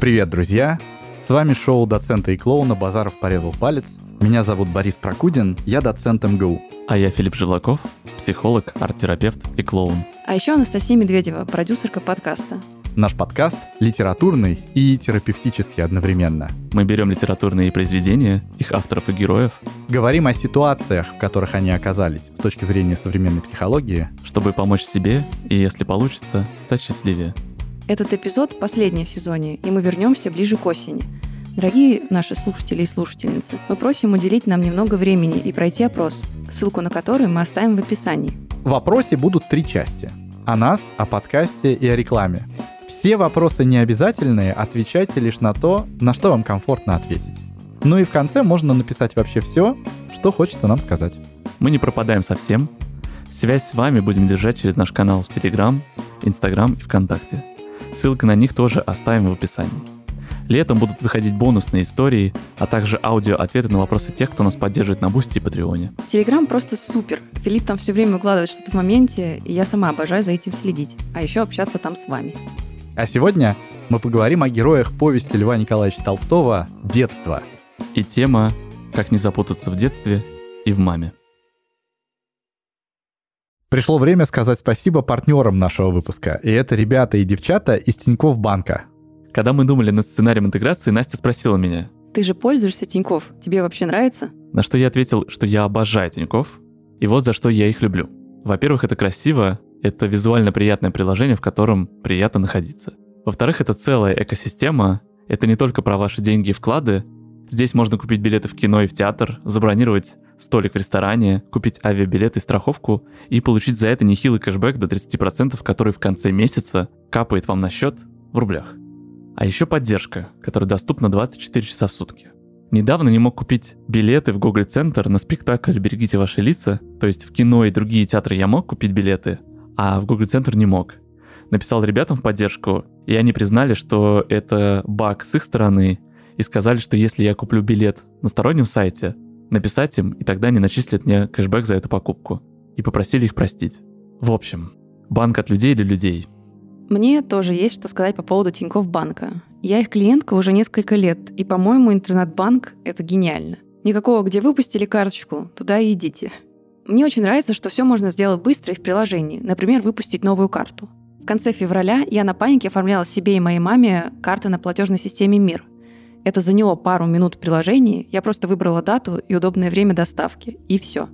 Привет, друзья! С вами шоу доцента и клоуна «Базаров порезал палец». Меня зовут Борис Прокудин, я доцент МГУ. А я Филипп Живлаков, психолог, арт-терапевт и клоун. А еще Анастасия Медведева, продюсерка подкаста. Наш подкаст литературный и терапевтический одновременно. Мы берем литературные произведения, их авторов и героев, Говорим о ситуациях, в которых они оказались с точки зрения современной психологии. чтобы помочь себе и, если получится, стать счастливее. Этот эпизод последний в сезоне, и мы вернемся ближе к осени. Дорогие наши слушатели и слушательницы, мы просим уделить нам немного времени и пройти опрос, ссылку на который мы оставим в описании. В вопросе будут три части. О нас, о подкасте и о рекламе. Все вопросы не обязательные, отвечайте лишь на то, на что вам комфортно ответить. Ну и в конце можно написать вообще все, что хочется нам сказать. Мы не пропадаем совсем. Связь с вами будем держать через наш канал в Телеграм, Инстаграм и ВКонтакте. Ссылки на них тоже оставим в описании. Летом будут выходить бонусные истории, а также аудио-ответы на вопросы тех, кто нас поддерживает на Бусти и Патреоне. Телеграм просто супер. Филипп там все время выкладывает что-то в моменте, и я сама обожаю за этим следить. А еще общаться там с вами. А сегодня мы поговорим о героях повести Льва Николаевича Толстого «Детство». И тема «Как не запутаться в детстве и в маме». Пришло время сказать спасибо партнерам нашего выпуска. И это ребята и девчата из Тинькофф банка. Когда мы думали над сценарием интеграции, Настя спросила меня, Ты же пользуешься Тиньков. Тебе вообще нравится? на что я ответил, что я обожаю Тинькофф, и вот за что я их люблю. Во-первых, это красиво, это визуально приятное приложение, в котором приятно находиться. Во-вторых, это целая экосистема, это не только про ваши деньги и вклады. Здесь можно купить билеты в кино и в театр, забронировать столик в ресторане, купить авиабилет и страховку и получить за это нехилый кэшбэк до 30%, который в конце месяца капает вам на счет в рублях. А еще поддержка, которая доступна 24 часа в сутки. Недавно не мог купить билеты в Google Центр на спектакль «Берегите ваши лица», то есть в кино и другие театры я мог купить билеты, а в Google Центр не мог. Написал ребятам в поддержку, и они признали, что это баг с их стороны, и сказали, что если я куплю билет на стороннем сайте, написать им, и тогда они начислят мне кэшбэк за эту покупку. И попросили их простить. В общем, банк от людей для людей. Мне тоже есть что сказать по поводу Тинькофф банка. Я их клиентка уже несколько лет, и, по-моему, интернет-банк — это гениально. Никакого, где выпустили карточку, туда и идите. Мне очень нравится, что все можно сделать быстро и в приложении. Например, выпустить новую карту. В конце февраля я на панике оформляла себе и моей маме карты на платежной системе МИР. Это заняло пару минут в приложении, я просто выбрала дату и удобное время доставки, и все.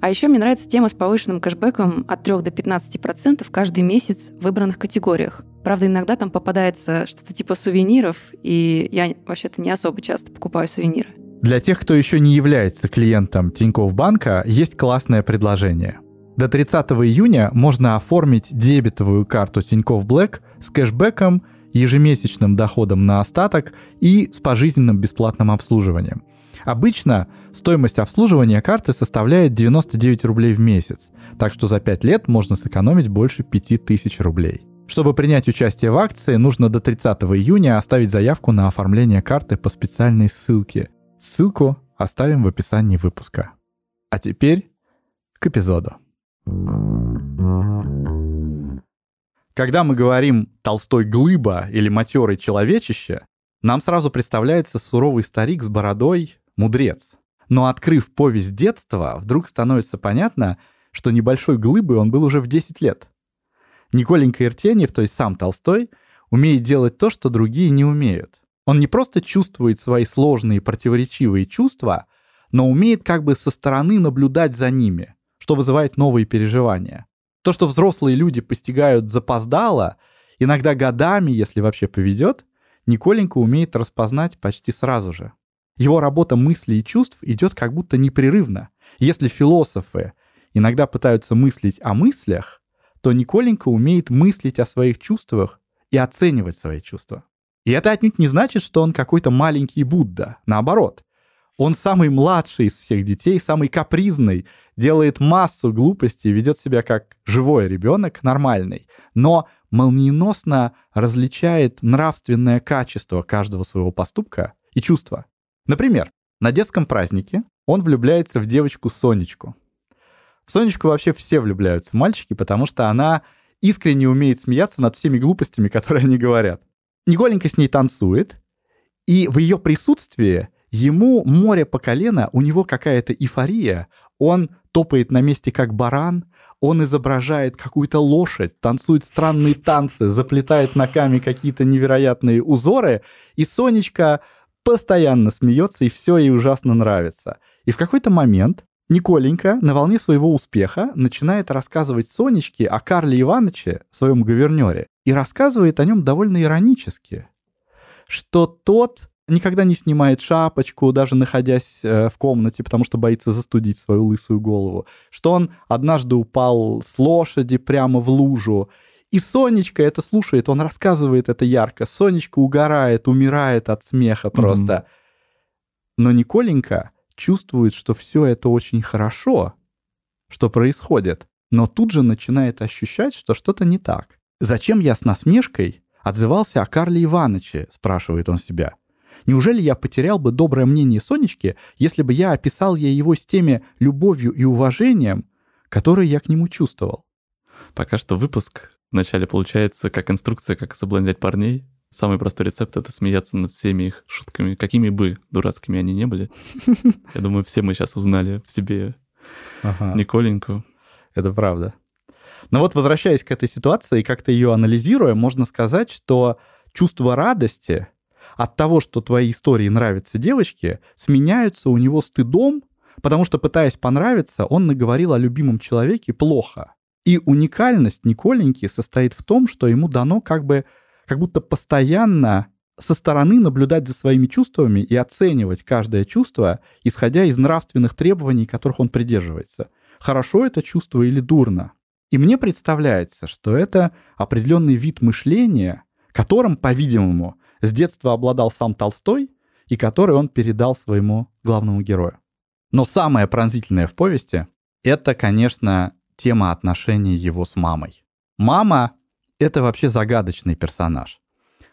А еще мне нравится тема с повышенным кэшбэком от 3 до 15% каждый месяц в выбранных категориях. Правда, иногда там попадается что-то типа сувениров, и я вообще-то не особо часто покупаю сувениры. Для тех, кто еще не является клиентом Тинькофф банка, есть классное предложение. До 30 июня можно оформить дебетовую карту Тинькофф Black с кэшбэком, ежемесячным доходом на остаток и с пожизненным бесплатным обслуживанием. Обычно стоимость обслуживания карты составляет 99 рублей в месяц, так что за 5 лет можно сэкономить больше 5000 рублей. Чтобы принять участие в акции, нужно до 30 июня оставить заявку на оформление карты по специальной ссылке. Ссылку оставим в описании выпуска. А теперь к эпизоду. Когда мы говорим «толстой глыба» или «матерый человечище», нам сразу представляется суровый старик с бородой, мудрец. Но открыв повесть детства, вдруг становится понятно, что небольшой глыбой он был уже в 10 лет. Николенька Иртеньев, то есть сам Толстой, умеет делать то, что другие не умеют. Он не просто чувствует свои сложные противоречивые чувства, но умеет как бы со стороны наблюдать за ними, что вызывает новые переживания. То, что взрослые люди постигают запоздало, иногда годами, если вообще поведет, Николенька умеет распознать почти сразу же. Его работа мыслей и чувств идет как будто непрерывно. Если философы иногда пытаются мыслить о мыслях, то Николенька умеет мыслить о своих чувствах и оценивать свои чувства. И это отнюдь не значит, что он какой-то маленький Будда. Наоборот, он самый младший из всех детей, самый капризный, делает массу глупостей, ведет себя как живой ребенок, нормальный, но молниеносно различает нравственное качество каждого своего поступка и чувства. Например, на детском празднике он влюбляется в девочку Сонечку. В Сонечку вообще все влюбляются, мальчики, потому что она искренне умеет смеяться над всеми глупостями, которые они говорят. Николенька с ней танцует, и в ее присутствии ему море по колено, у него какая-то эйфория, он топает на месте как баран, он изображает какую-то лошадь, танцует странные танцы, заплетает ногами какие-то невероятные узоры, и Сонечка постоянно смеется, и все ей ужасно нравится. И в какой-то момент Николенька на волне своего успеха начинает рассказывать Сонечке о Карле Ивановиче, своем говернере, и рассказывает о нем довольно иронически, что тот никогда не снимает шапочку, даже находясь э, в комнате, потому что боится застудить свою лысую голову, что он однажды упал с лошади прямо в лужу, и Сонечка это слушает, он рассказывает это ярко. Сонечка угорает, умирает от смеха просто. Mm-hmm. Но Николенька чувствует, что все это очень хорошо, что происходит, но тут же начинает ощущать, что что-то не так. «Зачем я с насмешкой отзывался о Карле Ивановиче?» — спрашивает он себя. «Неужели я потерял бы доброе мнение Сонечки, если бы я описал ей его с теми любовью и уважением, которые я к нему чувствовал?» Пока что выпуск вначале получается как инструкция, как соблазнять парней, Самый простой рецепт — это смеяться над всеми их шутками, какими бы дурацкими они не были. Я думаю, все мы сейчас узнали в себе ага. Николеньку. Это правда. Но вот возвращаясь к этой ситуации, как-то ее анализируя, можно сказать, что чувство радости от того, что твои истории нравятся девочке, сменяются у него стыдом, потому что, пытаясь понравиться, он наговорил о любимом человеке плохо. И уникальность Николеньки состоит в том, что ему дано как бы как будто постоянно со стороны наблюдать за своими чувствами и оценивать каждое чувство, исходя из нравственных требований, которых он придерживается. Хорошо это чувство или дурно. И мне представляется, что это определенный вид мышления, которым, по-видимому, с детства обладал сам Толстой и который он передал своему главному герою. Но самое пронзительное в повести — это, конечно, тема отношений его с мамой. Мама это вообще загадочный персонаж.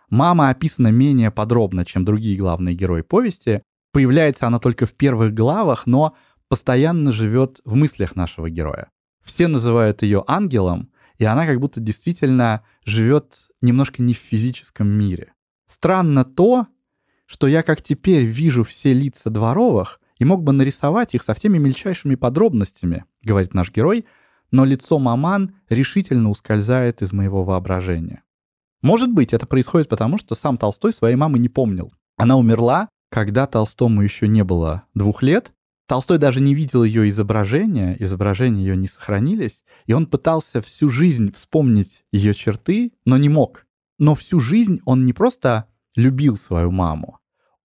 Мама описана менее подробно, чем другие главные герои повести. Появляется она только в первых главах, но постоянно живет в мыслях нашего героя. Все называют ее ангелом, и она как будто действительно живет немножко не в физическом мире. Странно то, что я как теперь вижу все лица дворовых и мог бы нарисовать их со всеми мельчайшими подробностями, говорит наш герой, но лицо маман решительно ускользает из моего воображения. Может быть, это происходит потому, что сам Толстой своей мамы не помнил. Она умерла, когда Толстому еще не было двух лет. Толстой даже не видел ее изображения, изображения ее не сохранились, и он пытался всю жизнь вспомнить ее черты, но не мог. Но всю жизнь он не просто любил свою маму,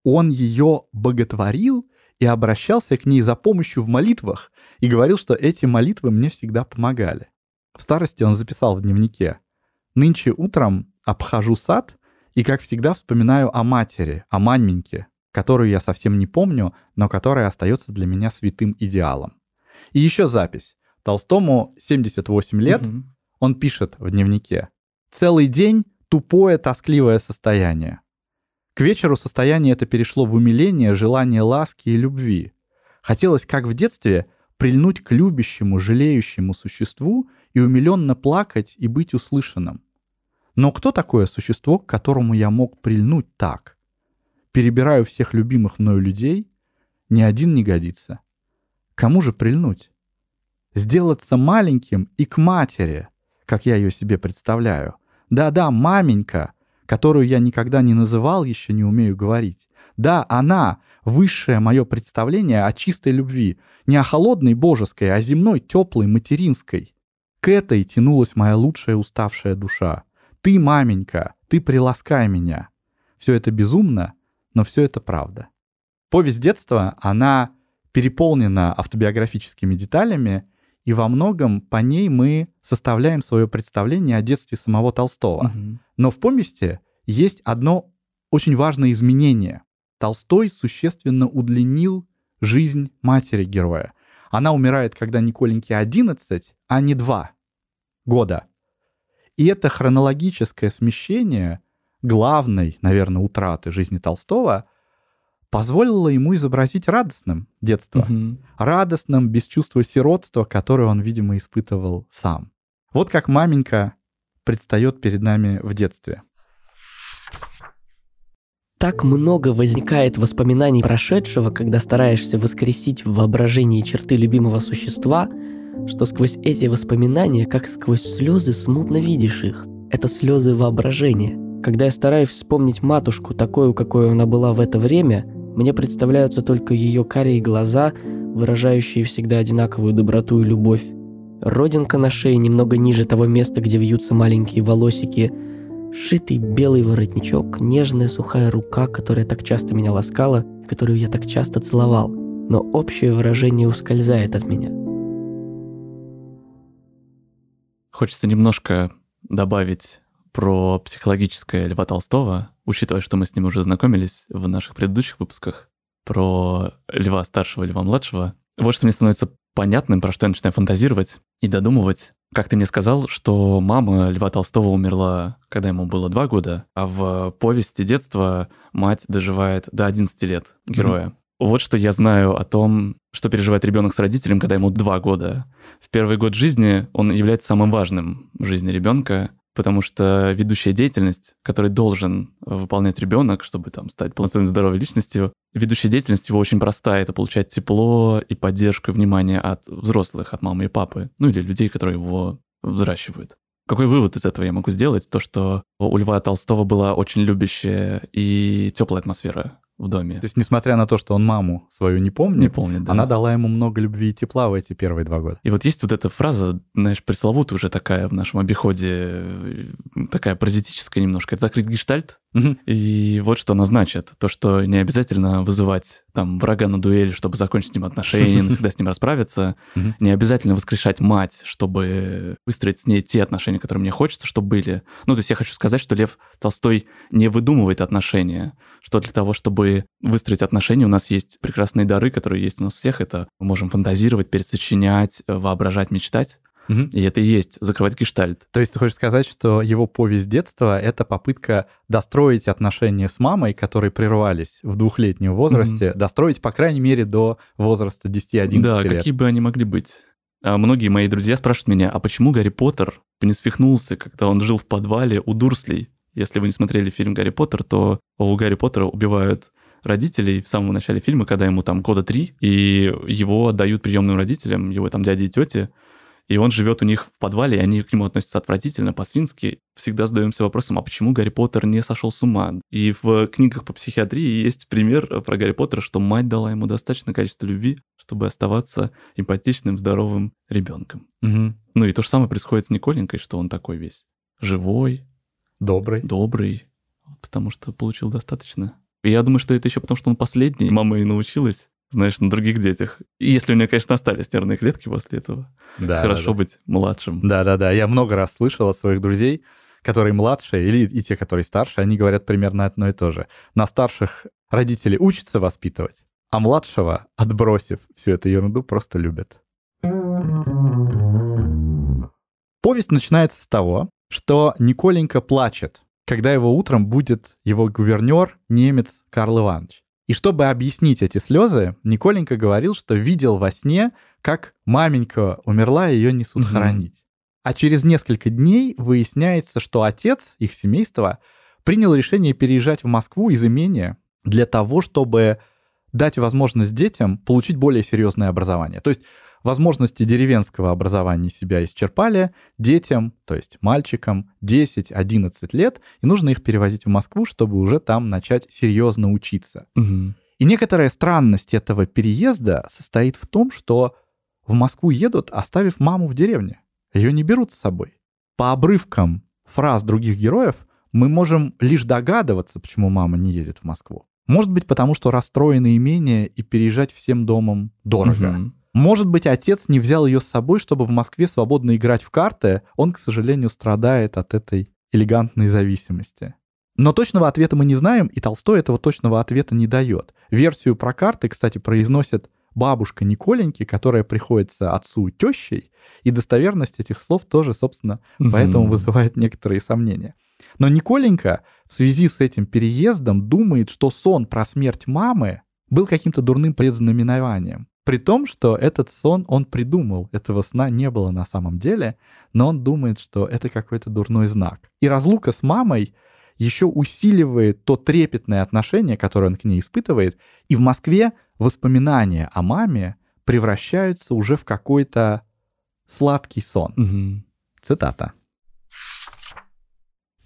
он ее боготворил и обращался к ней за помощью в молитвах, и говорил, что эти молитвы мне всегда помогали. В старости он записал в дневнике «Нынче утром обхожу сад и, как всегда, вспоминаю о матери, о маменьке, которую я совсем не помню, но которая остается для меня святым идеалом». И еще запись. Толстому 78 лет, угу. он пишет в дневнике «Целый день тупое, тоскливое состояние. К вечеру состояние это перешло в умиление, желание ласки и любви. Хотелось, как в детстве, прильнуть к любящему, жалеющему существу и умиленно плакать и быть услышанным. Но кто такое существо, к которому я мог прильнуть так? Перебираю всех любимых мною людей, ни один не годится. Кому же прильнуть? Сделаться маленьким и к матери, как я ее себе представляю. Да-да, маменька, которую я никогда не называл, еще не умею говорить. Да, она, высшее мое представление о чистой любви, не о холодной божеской, а земной, теплой, материнской. К этой тянулась моя лучшая уставшая душа. Ты, маменька, ты приласкай меня. Все это безумно, но все это правда. Повесть детства, она переполнена автобиографическими деталями, и во многом по ней мы составляем свое представление о детстве самого Толстого. Угу. Но в повести есть одно очень важное изменение. Толстой существенно удлинил жизнь матери героя. Она умирает, когда Николеньке 11, а не 2 года. И это хронологическое смещение главной, наверное, утраты жизни Толстого позволило ему изобразить радостным детство. Мгм. Радостным, без чувства сиротства, которое он, видимо, испытывал сам. Вот как маменька предстает перед нами в детстве. Так много возникает воспоминаний прошедшего, когда стараешься воскресить в воображении черты любимого существа, что сквозь эти воспоминания, как сквозь слезы, смутно видишь их. Это слезы воображения. Когда я стараюсь вспомнить матушку, такую, какой она была в это время, мне представляются только ее карие глаза, выражающие всегда одинаковую доброту и любовь. Родинка на шее немного ниже того места, где вьются маленькие волосики, Шитый белый воротничок, нежная сухая рука, которая так часто меня ласкала, которую я так часто целовал. Но общее выражение ускользает от меня. Хочется немножко добавить про психологическое Льва Толстого, учитывая, что мы с ним уже знакомились в наших предыдущих выпусках, про Льва старшего, Льва младшего. Вот что мне становится понятным, про что я начинаю фантазировать и додумывать. Как ты мне сказал, что мама Льва Толстого умерла, когда ему было два года, а в повести детства мать доживает до 11 лет героя. Вот что я знаю о том, что переживает ребенок с родителем, когда ему два года. В первый год жизни он является самым важным в жизни ребенка, потому что ведущая деятельность, которую должен выполнять ребенок, чтобы там стать полноценной здоровой личностью, ведущая деятельность его очень простая. Это получать тепло и поддержку и внимание от взрослых, от мамы и папы, ну или людей, которые его взращивают. Какой вывод из этого я могу сделать? То, что у Льва Толстого была очень любящая и теплая атмосфера в доме. То есть, несмотря на то, что он маму свою не помнит, Не помню, да. она дала ему много любви и тепла в эти первые два года. И вот есть вот эта фраза, знаешь, пресловутая уже такая в нашем обиходе, э, такая паразитическая немножко, это закрыть гештальт. И вот что она значит. То, что не обязательно вызывать там врага на дуэль, чтобы закончить с ним отношения, навсегда с ним расправиться. Не обязательно воскрешать мать, чтобы выстроить с ней те отношения, которые мне хочется, чтобы были. Ну, то есть я хочу сказать, что Лев Толстой не выдумывает отношения, что для того, чтобы выстроить отношения, у нас есть прекрасные дары, которые есть у нас всех. Это мы можем фантазировать, пересочинять, э, воображать, мечтать. Мгм. И это и есть закрывать гештальт. То есть ты хочешь сказать, что его повесть детства — это попытка достроить отношения с мамой, которые прервались в двухлетнем возрасте, достроить, по крайней мере, до возраста 10-11 Да, лет. какие бы они могли быть. А многие мои друзья спрашивают меня, а почему Гарри Поттер не свихнулся, когда он жил в подвале у Дурслей? Если вы не смотрели фильм «Гарри Поттер», то у Гарри Поттера убивают родителей в самом начале фильма, когда ему там года три, и его отдают приемным родителям, его там дяди и тети, и он живет у них в подвале, и они к нему относятся отвратительно, по-свински. Всегда задаемся вопросом, а почему Гарри Поттер не сошел с ума? И в книгах по психиатрии есть пример про Гарри Поттера, что мать дала ему достаточное количество любви, чтобы оставаться эмпатичным, здоровым ребенком. Мгм. Ну и то же самое происходит с Николенькой, что он такой весь живой, Добрый. добрый, потому что получил достаточно. И я думаю, что это еще потому, что он последний, мама и научилась, знаешь, на других детях. И если у нее, конечно, остались нервные клетки после этого, Да, хорошо да, да. быть младшим. Да-да-да, я много раз слышал от своих друзей, которые младше, или и те, которые старше, они говорят примерно одно и то же. На старших родители учатся воспитывать, а младшего, отбросив всю эту ерунду, просто любят. Повесть начинается с того, что Николенька плачет, когда его утром будет его гувернер, немец Карл Иванович. И чтобы объяснить эти слезы, Николенька говорил, что видел во сне, как маменька умерла, и ее несут Мгм. хоронить. А через несколько дней выясняется, что отец их семейства принял решение переезжать в Москву из имения для того, чтобы дать возможность детям получить более серьезное образование. То есть возможности деревенского образования себя исчерпали, детям, то есть мальчикам 10-11 лет, и нужно их перевозить в Москву, чтобы уже там начать серьезно учиться. Мгм. И некоторая странность этого переезда состоит в том, что в Москву едут, оставив маму в деревне. Ее не берут с собой. По обрывкам фраз других героев мы можем лишь догадываться, почему мама не едет в Москву. Может быть, потому что расстроены имение и переезжать всем домом дорого. Мгм. Может быть, отец не взял ее с собой, чтобы в Москве свободно играть в карты. Он, к сожалению, страдает от этой элегантной зависимости. Но точного ответа мы не знаем, и Толстой этого точного ответа не дает. Версию про карты, кстати, произносит бабушка Николеньки, которая приходится отцу тещей, и достоверность этих слов тоже, собственно, поэтому Мгм. вызывает некоторые сомнения. Но Николенька в связи с этим переездом думает, что сон про смерть мамы был каким-то дурным предзнаменованием. При том, что этот сон он придумал, этого сна не было на самом деле, но он думает, что это какой-то дурной знак. И разлука с мамой еще усиливает то трепетное отношение, которое он к ней испытывает, и в Москве воспоминания о маме превращаются уже в какой-то сладкий сон. Мгм. Цитата.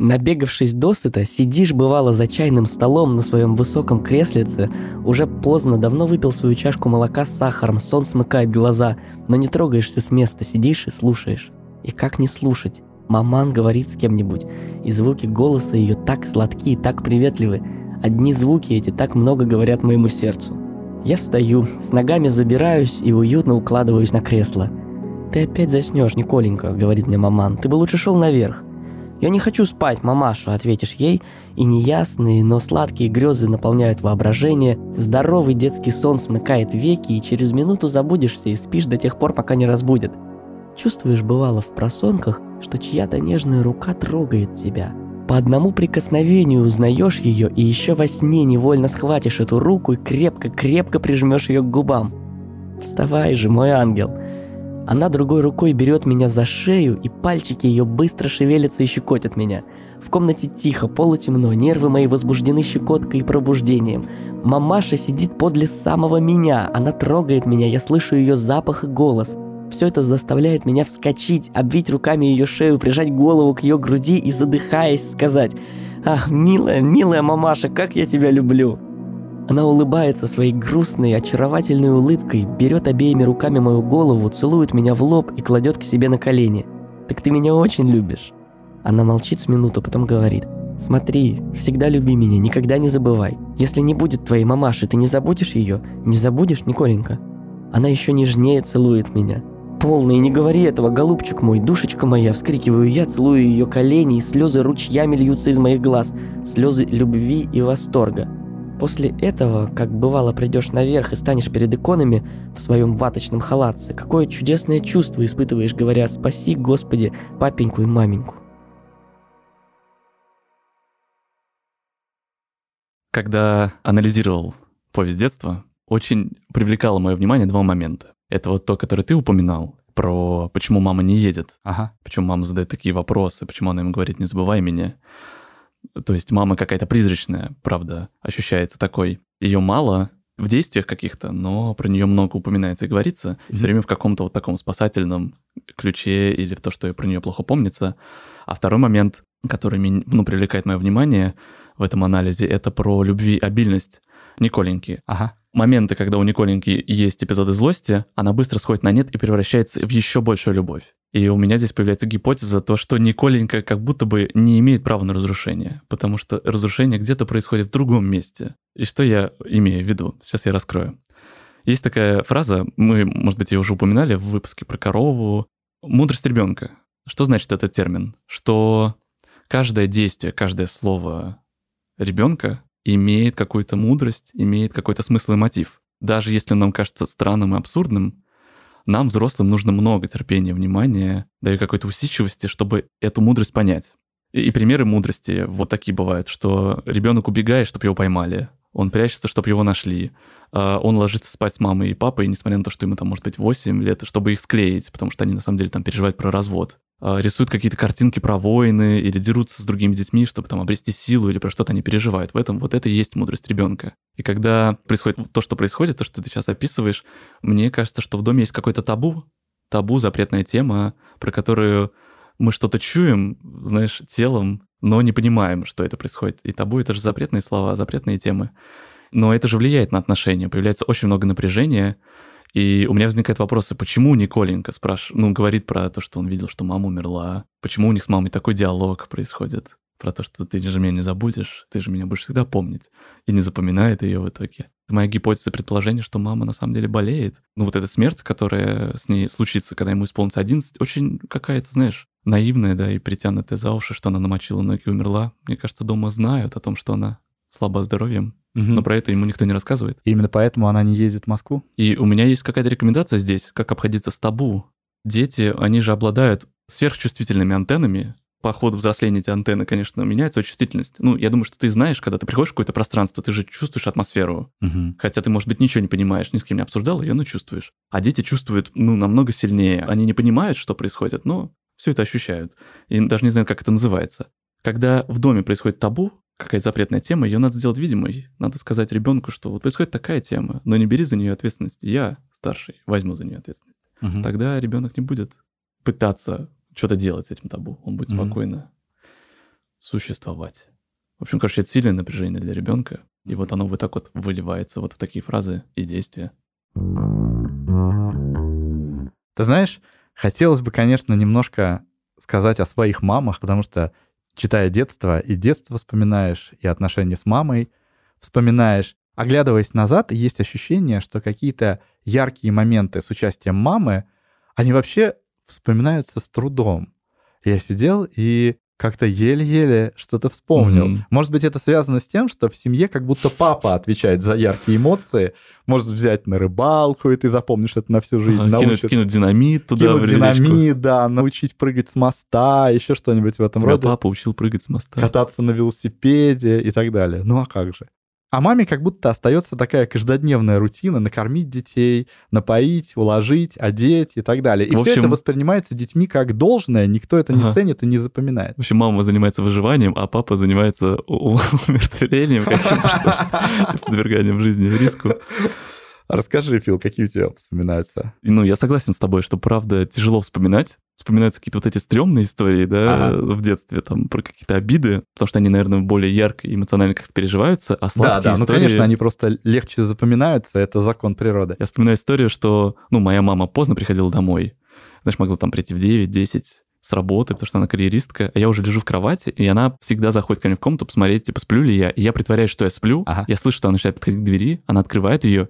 Набегавшись досыта, сидишь, бывало, за чайным столом на своем высоком креслице, уже поздно, давно выпил свою чашку молока с сахаром, сон смыкает глаза, но не трогаешься с места, сидишь и слушаешь. И как не слушать? Маман говорит с кем-нибудь, и звуки голоса ее так сладки и так приветливы. Одни звуки эти так много говорят моему сердцу. Я встаю, с ногами забираюсь и уютно укладываюсь на кресло. «Ты опять заснешь, Николенька», — говорит мне маман, — «ты бы лучше шел наверх». «Я не хочу спать, мамаша», — ответишь ей, и неясные, но сладкие грезы наполняют воображение, здоровый детский сон смыкает веки, и через минуту забудешься и спишь до тех пор, пока не разбудят. Чувствуешь, бывало, в просонках, что чья-то нежная рука трогает тебя. По одному прикосновению узнаешь ее, и еще во сне невольно схватишь эту руку и крепко-крепко прижмешь ее к губам. Вставай же, мой ангел. Она другой рукой берет меня за шею, и пальчики ее быстро шевелятся и щекотят меня. В комнате тихо, полутемно, нервы мои возбуждены щекоткой и пробуждением. Мамаша сидит подле самого меня, она трогает меня, я слышу ее запах и голос. Все это заставляет меня вскочить, обвить руками ее шею, прижать голову к ее груди и, задыхаясь, сказать «Ах, милая, милая мамаша, как я тебя люблю!» Она улыбается своей грустной, очаровательной улыбкой, берет обеими руками мою голову, целует меня в лоб и кладет к себе на колени. «Так ты меня очень любишь?» Она молчит с минуту, потом говорит «Смотри, всегда люби меня, никогда не забывай. Если не будет твоей мамаши, ты не забудешь ее? Не забудешь, Николенька?» Она еще нежнее целует меня. «Полный, не говори этого, голубчик мой, душечка моя!» Вскрикиваю я, целую ее колени, и слезы ручьями льются из моих глаз. Слезы любви и восторга. После этого, как бывало, придешь наверх и станешь перед иконами в своем ваточном халатце, какое чудесное чувство испытываешь, говоря «Спаси, Господи, папеньку и маменьку». Когда анализировал повесть детства, очень привлекало мое внимание два момента. Это вот то, которое ты упоминал, про почему мама не едет, Ага. почему мама задает такие вопросы, почему она ему говорит «не забывай меня». То есть мама какая-то призрачная, правда, ощущается такой. Ее мало в действиях каких-то, но про нее много упоминается и говорится, и все время в каком-то вот таком спасательном ключе или в то, что про нее плохо помнится. А второй момент, который меня, ну, привлекает мое внимание в этом анализе, это про любви обильность Николеньки. Ага. Моменты, когда у Николеньки есть эпизоды злости, она быстро сходит на нет и превращается в еще большую любовь. И у меня здесь появляется гипотеза, то, что Николенька как будто бы не имеет права на разрушение, потому что разрушение где-то происходит в другом месте. И что я имею в виду? Сейчас я раскрою. Есть такая фраза, мы, может быть, ее уже упоминали в выпуске про корову. Мудрость ребенка. Что значит этот термин? Что каждое действие, каждое слово ребенка имеет какую-то мудрость, имеет какой-то смысл и мотив. Даже если он нам кажется странным и абсурдным, нам, взрослым, нужно много терпения, внимания, да и какой-то усидчивости, чтобы эту мудрость понять. И, и примеры мудрости вот такие бывают, что ребенок убегает, чтобы его поймали, он прячется, чтобы его нашли, он ложится спать с мамой и папой, несмотря на то, что ему там может быть 8 лет, чтобы их склеить, потому что они на самом деле там переживают про развод. А, Рисуют какие-то картинки про войны или дерутся с другими детьми, чтобы там обрести силу или про что-то они переживают. В этом вот это и есть мудрость ребенка. И когда происходит то, что происходит, то, что ты сейчас описываешь, мне кажется, что в доме есть какой-то табу, табу, запретная тема, про которую мы что-то чуем, знаешь, телом, но не понимаем, что это происходит. И табу — это же запретные слова, запретные темы. Но это же влияет на отношения, появляется очень много напряжения, и у меня возникают вопросы, почему Николенька спрашивает, ну, говорит про то, что он видел, что мама умерла, почему у них с мамой такой диалог происходит, про то, что ты же меня не забудешь, ты же меня будешь всегда помнить, и не запоминает ее в итоге. Моя гипотеза предположение, что мама на самом деле болеет. Ну, вот эта смерть, которая с ней случится, когда ему исполнится 11, очень какая-то, знаешь, наивная, да, и притянутая за уши, что она намочила ноги и умерла. Мне кажется, дома знают о том, что она слаба здоровьем, Мгм. но про это ему никто не рассказывает. Именно поэтому она не ездит в Москву? И у меня есть какая-то рекомендация здесь, как обходиться с табу. Дети, они же обладают сверхчувствительными антеннами, по ходу взросления эти антенны, конечно, меняются, чувствительность. Ну, я думаю, что ты знаешь, когда ты приходишь в какое-то пространство, ты же чувствуешь атмосферу. Мгм. Хотя ты, может быть, ничего не понимаешь, ни с кем не обсуждал ее, но чувствуешь. А дети чувствуют, ну, намного сильнее. Они не понимают, что происходит, но все это ощущают. И даже не знают, как это называется. Когда в доме происходит табу, какая-то запретная тема, ее надо сделать видимой. Надо сказать ребенку, что вот происходит такая тема, но не бери за нее ответственность. Я, старший, возьму за нее ответственность. Мгм. Тогда ребенок не будет пытаться что-то делать с этим табу. Он будет Мгм. спокойно существовать. В общем, короче, это сильное напряжение для ребенка. И вот оно вот так вот выливается вот в такие фразы и действия. Ты знаешь, хотелось бы, конечно, немножко сказать о своих мамах, потому что, читая детство, и детство вспоминаешь, и отношения с мамой вспоминаешь. Оглядываясь назад, есть ощущение, что какие-то яркие моменты с участием мамы, они вообще вспоминаются с трудом. Я сидел и как-то еле-еле что-то вспомнил. Мгм. Может быть, это связано с тем, что в семье как будто папа отвечает за яркие эмоции, может взять на рыбалку, и ты запомнишь это на всю жизнь. Ага, кинуть, кинуть динамит туда, кинуть в речку. динамит, да, научить прыгать с моста, еще что-нибудь в этом Тебя роде. папа учил прыгать с моста. Кататься на велосипеде и так далее. Ну а как же? А маме как будто остается такая каждодневная рутина накормить детей, напоить, уложить, одеть и так далее. И В все это общем- воспринимается детьми как должное, никто это не Ага. ценит и не запоминает. В общем, мама занимается выживанием, а папа занимается умертвлением типа подверганием жизни риску. Расскажи, Фил, какие у тебя вспоминаются? Ну, я согласен с тобой, что, правда, тяжело вспоминать. Вспоминаются какие-то вот эти стрёмные истории, да, Ага. в детстве, там, про какие-то обиды, потому что они, наверное, более ярко и эмоционально как-то переживаются, а Да, сладкие да, ну истории... конечно, они просто легче запоминаются, это закон природы. Я вспоминаю историю, что, ну, моя мама поздно приходила домой. Знаешь, могла там прийти в 9-10 с работы, потому что она карьеристка, а я уже лежу в кровати, и она всегда заходит ко мне в комнату посмотреть, типа, сплю ли я. И я притворяюсь, что я сплю, Ага. я слышу, что она начинает подходить к двери, она открывает ее,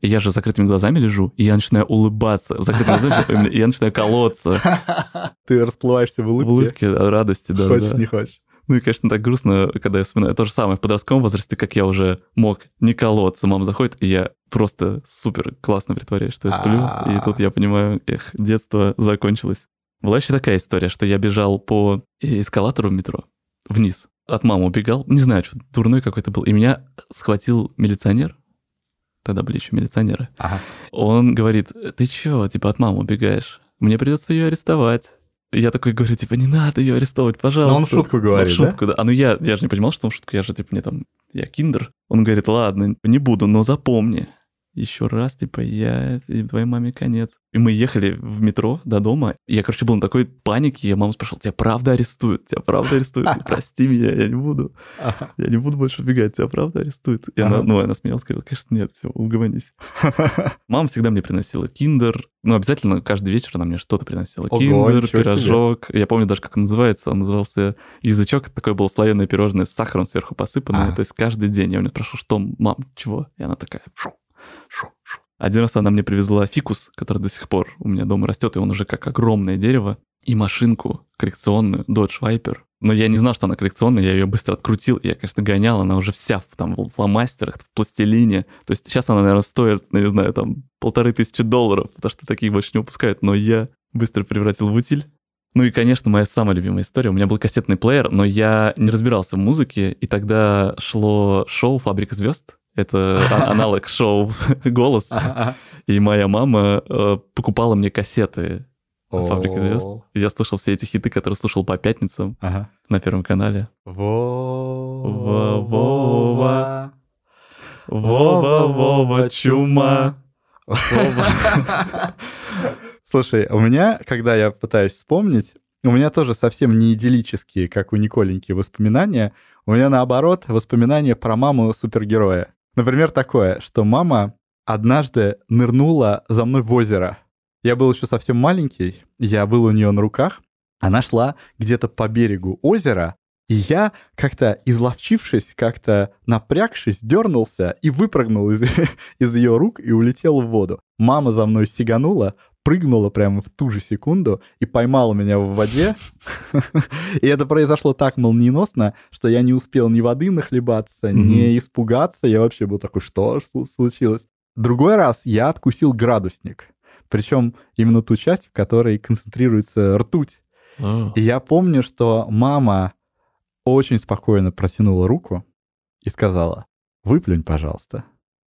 и я же с закрытыми глазами лежу, и я начинаю улыбаться. Закрытыми глазами, и я начинаю колоться. Ты расплываешься в В улыбке. улыбке от радости, да, Хочешь, не хочешь. Ну и, конечно, так грустно, когда я вспоминаю. То же самое в подростковом возрасте, как я уже мог не колоться. Мама заходит, и я просто супер классно притворяюсь, что я сплю. А. И тут я понимаю, эх, детство закончилось. Была еще такая история, что я бежал по эскалатору в метро вниз. От мамы убегал. Не знаю, что дурной какой-то был. И меня схватил милиционер. Тогда были еще милиционеры. Ага. Он говорит, ты чё, типа, от мамы убегаешь? Мне придется ее арестовать. Я такой говорю, типа, не надо ее арестовывать, пожалуйста. Но он в шутку говорит, Ну, в шутку, да? А ну я, я же не понимал, что он в шутку, я же, типа, мне там, я киндер. Он говорит, ладно, не буду, но запомни. Еще раз, типа, я и твоей маме конец. И мы ехали в метро до дома. Я, короче, был на такой панике. Я маму спрашивал, тебя правда арестуют? Тебя правда арестуют? Прости меня, я не буду. Я не буду больше убегать, тебя правда арестуют? И она, ну, она смеялась, сказала, конечно, нет, все, угомонись. Мама всегда мне приносила киндер. Ну, обязательно каждый вечер она мне что-то приносила. Киндер, пирожок. Я помню даже, как он называется. Он назывался язычок. Такое было слоеное пирожное с сахаром сверху посыпанное. То есть каждый день я у нее спрашивал, что, мам, чего? И она такая. Один раз она мне привезла фикус, который до сих пор у меня дома растет, и он уже как огромное дерево, и машинку коллекционную Dodge Viper. Но я не знал, что она коллекционная, я ее быстро открутил. Я, конечно, гонял, она уже вся в, там, в фломастерах, в пластилине. То есть сейчас она, наверное, стоит, ну, не знаю, там, полторы тысячи долларов, потому что такие больше не выпускают. Но я быстро превратил в утиль. Ну и, конечно, моя самая любимая история. У меня был кассетный плеер, но я не разбирался в музыке, и тогда шло шоу «Фабрика звезд». Это а- аналог шоу «Голос». И моя мама э, покупала мне кассеты «Фабрика звезд». О. И Я слушал все эти хиты, которые слушал по пятницам на Первом канале. Вова. Вова, Вова, чума. Слушай, у меня, когда я пытаюсь вспомнить, у меня тоже совсем не идиллические, как у Николеньки, воспоминания. У меня, наоборот, воспоминания про маму супергероя. Например, такое, что мама однажды нырнула за мной в озеро. Я был еще совсем маленький, я был у нее на руках. Она шла где-то по берегу озера, и я, как-то изловчившись, как-то напрягшись, дернулся и выпрыгнул из, из ее рук и улетел в воду. Мама за мной сиганула, прыгнула прямо в ту же секунду и поймала меня в воде. И это произошло так молниеносно, что я не успел ни воды нахлебаться, ни испугаться. Я вообще был такой, что случилось? Другой раз я откусил градусник. Причем именно ту часть, в которой концентрируется ртуть. О. И я помню, что мама очень спокойно протянула руку и сказала, выплюнь, пожалуйста.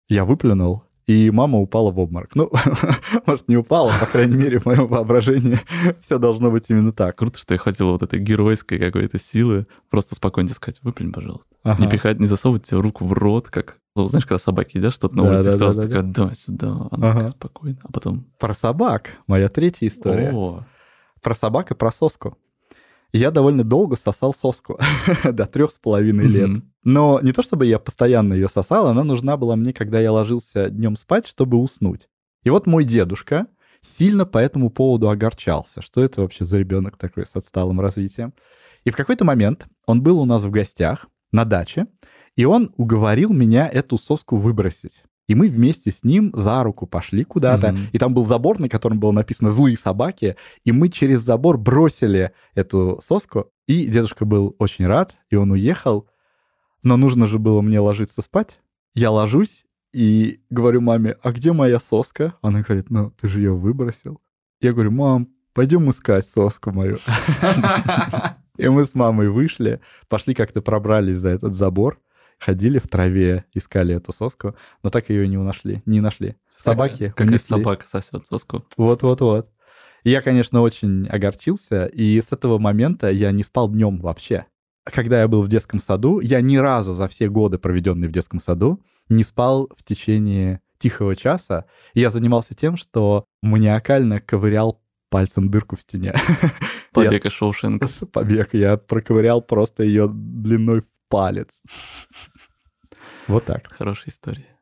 Я выплюнул, и мама упала в обморок. Ну, может, не упала, по крайней мере, в моем воображении все должно быть именно так. Круто, что я хватило вот этой геройской какой-то силы просто спокойно сказать, выплюнь, пожалуйста. Ага. Не пихать, не засовывать тебе руку в рот, как... Ну, знаешь, когда собаки едят что-то на Да, улице, да, сразу да, да, такая, да, сюда, она Ага. такая спокойно. А потом... Про собак. Моя третья история. О, Про собак и про соску. Я довольно долго сосал соску, до трех с половиной лет. Но не то чтобы я постоянно ее сосал, она нужна была мне, когда я ложился днем спать, чтобы уснуть. И вот мой дедушка сильно по этому поводу огорчался, что это вообще за ребенок такой с отсталым развитием. И в какой-то момент он был у нас в гостях на даче, и он уговорил меня эту соску выбросить. И мы вместе с ним за руку пошли куда-то. Мгм. И там был забор, на котором было написано «Злые собаки». И мы через забор бросили эту соску. И дедушка был очень рад, и он уехал. Но нужно же было мне ложиться спать. Я ложусь и говорю маме, а где моя соска? Она говорит, ну, ты же ее выбросил. Я говорю, мам, пойдем искать соску мою. И мы с мамой вышли, пошли как-то пробрались за этот забор, ходили в траве, искали эту соску, но так ее и не нашли. Не нашли. Собаки Как унесли. собака сосет соску. Вот-вот-вот. И Я, конечно, очень огорчился, и с этого момента я не спал днем вообще. Когда я был в детском саду, я ни разу за все годы, проведенные в детском саду, не спал в течение тихого часа. И я занимался тем, что маниакально ковырял пальцем дырку в стене. Побег из Шоушенка. Побег. Я проковырял просто ее длиной палец. Вот так. Хорошая история.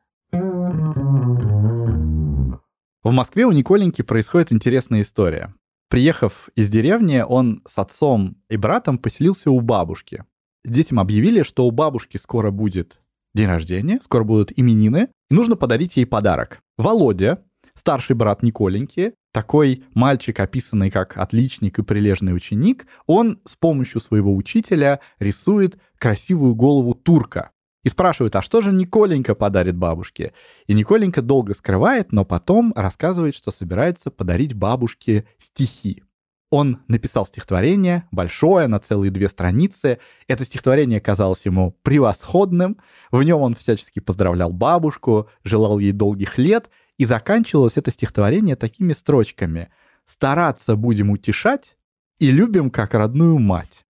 В Москве у Николеньки происходит интересная история. Приехав из деревни, он с отцом и братом поселился у бабушки. Детям объявили, что у бабушки скоро будет день рождения, скоро будут именины, и нужно подарить ей подарок. Володя, старший брат Николеньки, такой мальчик, описанный как отличник и прилежный ученик, он с помощью своего учителя рисует красивую голову турка. И спрашивает, а что же Николенька подарит бабушке? И Николенька долго скрывает, но потом рассказывает, что собирается подарить бабушке стихи. Он написал стихотворение, большое, на целые две страницы. Это стихотворение казалось ему превосходным. В нем он всячески поздравлял бабушку, желал ей долгих лет. И заканчивалось это стихотворение такими строчками. «Стараться будем утешать и любим, как родную мать».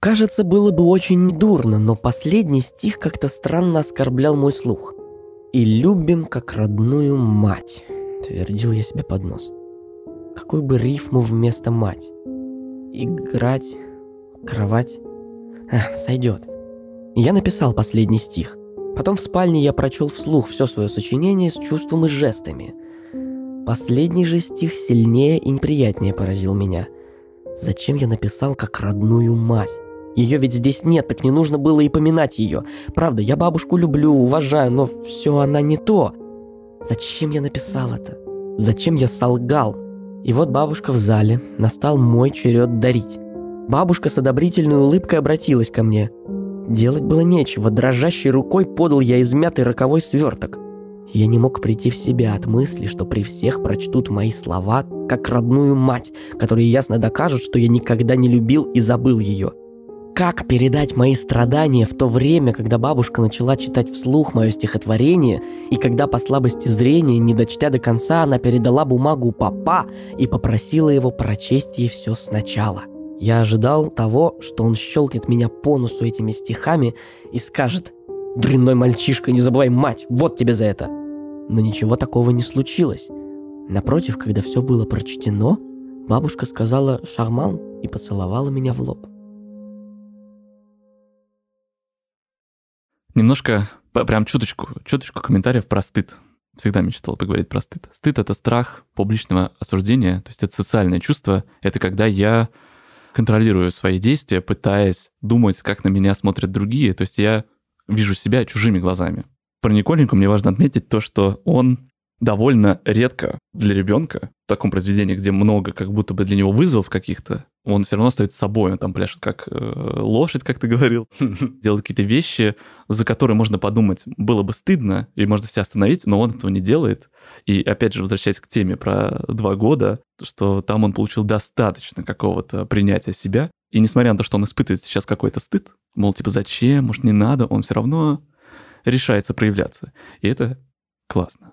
Кажется, было бы очень дурно, но последний стих как-то странно оскорблял мой слух. «И любим, как родную мать», — твердил я себе под нос. Какую бы рифму вместо «мать»? Играть, кровать. Эх, сойдет. Я написал последний стих. Потом в спальне я прочел вслух все свое сочинение с чувством и жестами. Последний же стих сильнее и неприятнее поразил меня. Зачем я написал как родную мать? Ее ведь здесь нет, так не нужно было и поминать ее. Правда, я бабушку люблю, уважаю, но все она не то. Зачем я написал это? Зачем я солгал? И вот бабушка в зале, настал мой черед дарить. Бабушка с одобрительной улыбкой обратилась ко мне. Делать было нечего, дрожащей рукой подал я измятый роковой сверток. Я не мог прийти в себя от мысли, что при всех прочтут мои слова как родную мать, которые ясно докажут, что я никогда не любил и забыл ее. Как передать мои страдания в то время, когда бабушка начала читать вслух мое стихотворение, и когда по слабости зрения, не дочтя до конца, она передала бумагу папа и попросила его прочесть ей все сначала. Я ожидал того, что он щелкнет меня по носу этими стихами и скажет «Дрянной мальчишка, не забывай мать, вот тебе за это!» Но ничего такого не случилось. Напротив, когда все было прочтено, бабушка сказала «Шарман» и поцеловала меня в лоб. Немножко, прям чуточку, чуточку комментариев про стыд. Всегда мечтал поговорить про стыд. Стыд — это страх публичного осуждения, то есть это социальное чувство. Это когда я контролирую свои действия, пытаясь думать, как на меня смотрят другие. То есть я вижу себя чужими глазами. Про Николеньку мне важно отметить то, что он довольно редко для ребенка в таком произведении, где много как будто бы для него вызовов каких-то, он все равно остается собой, он там пляшет как э, лошадь, как ты говорил, делает какие-то вещи, за которые можно подумать, было бы стыдно, и можно себя остановить, но он этого не делает. И опять же, возвращаясь к теме про два года, что там он получил достаточно какого-то принятия себя, и несмотря на то, что он испытывает сейчас какой-то стыд, мол, типа, зачем, может, не надо, он все равно решается проявляться. И это классно.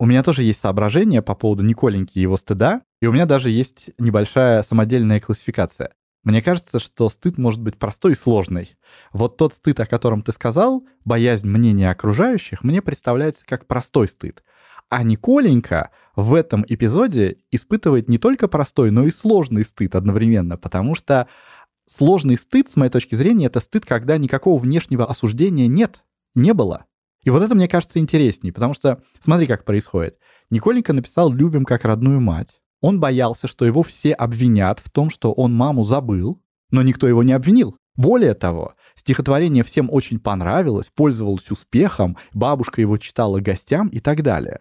У меня тоже есть соображение по поводу Николеньки и его стыда, и у меня даже есть небольшая самодельная классификация. Мне кажется, что стыд может быть простой и сложный. Вот тот стыд, о котором ты сказал, боязнь мнения окружающих, мне представляется как простой стыд. А Николенька в этом эпизоде испытывает не только простой, но и сложный стыд одновременно, потому что сложный стыд, с моей точки зрения, это стыд, когда никакого внешнего осуждения нет, не было. И вот это мне кажется интереснее, потому что смотри, как происходит. Николенька написал «любим как родную мать». Он боялся, что его все обвинят в том, что он маму забыл, но никто его не обвинил. Более того, стихотворение всем очень понравилось, пользовалось успехом, бабушка его читала гостям и так далее.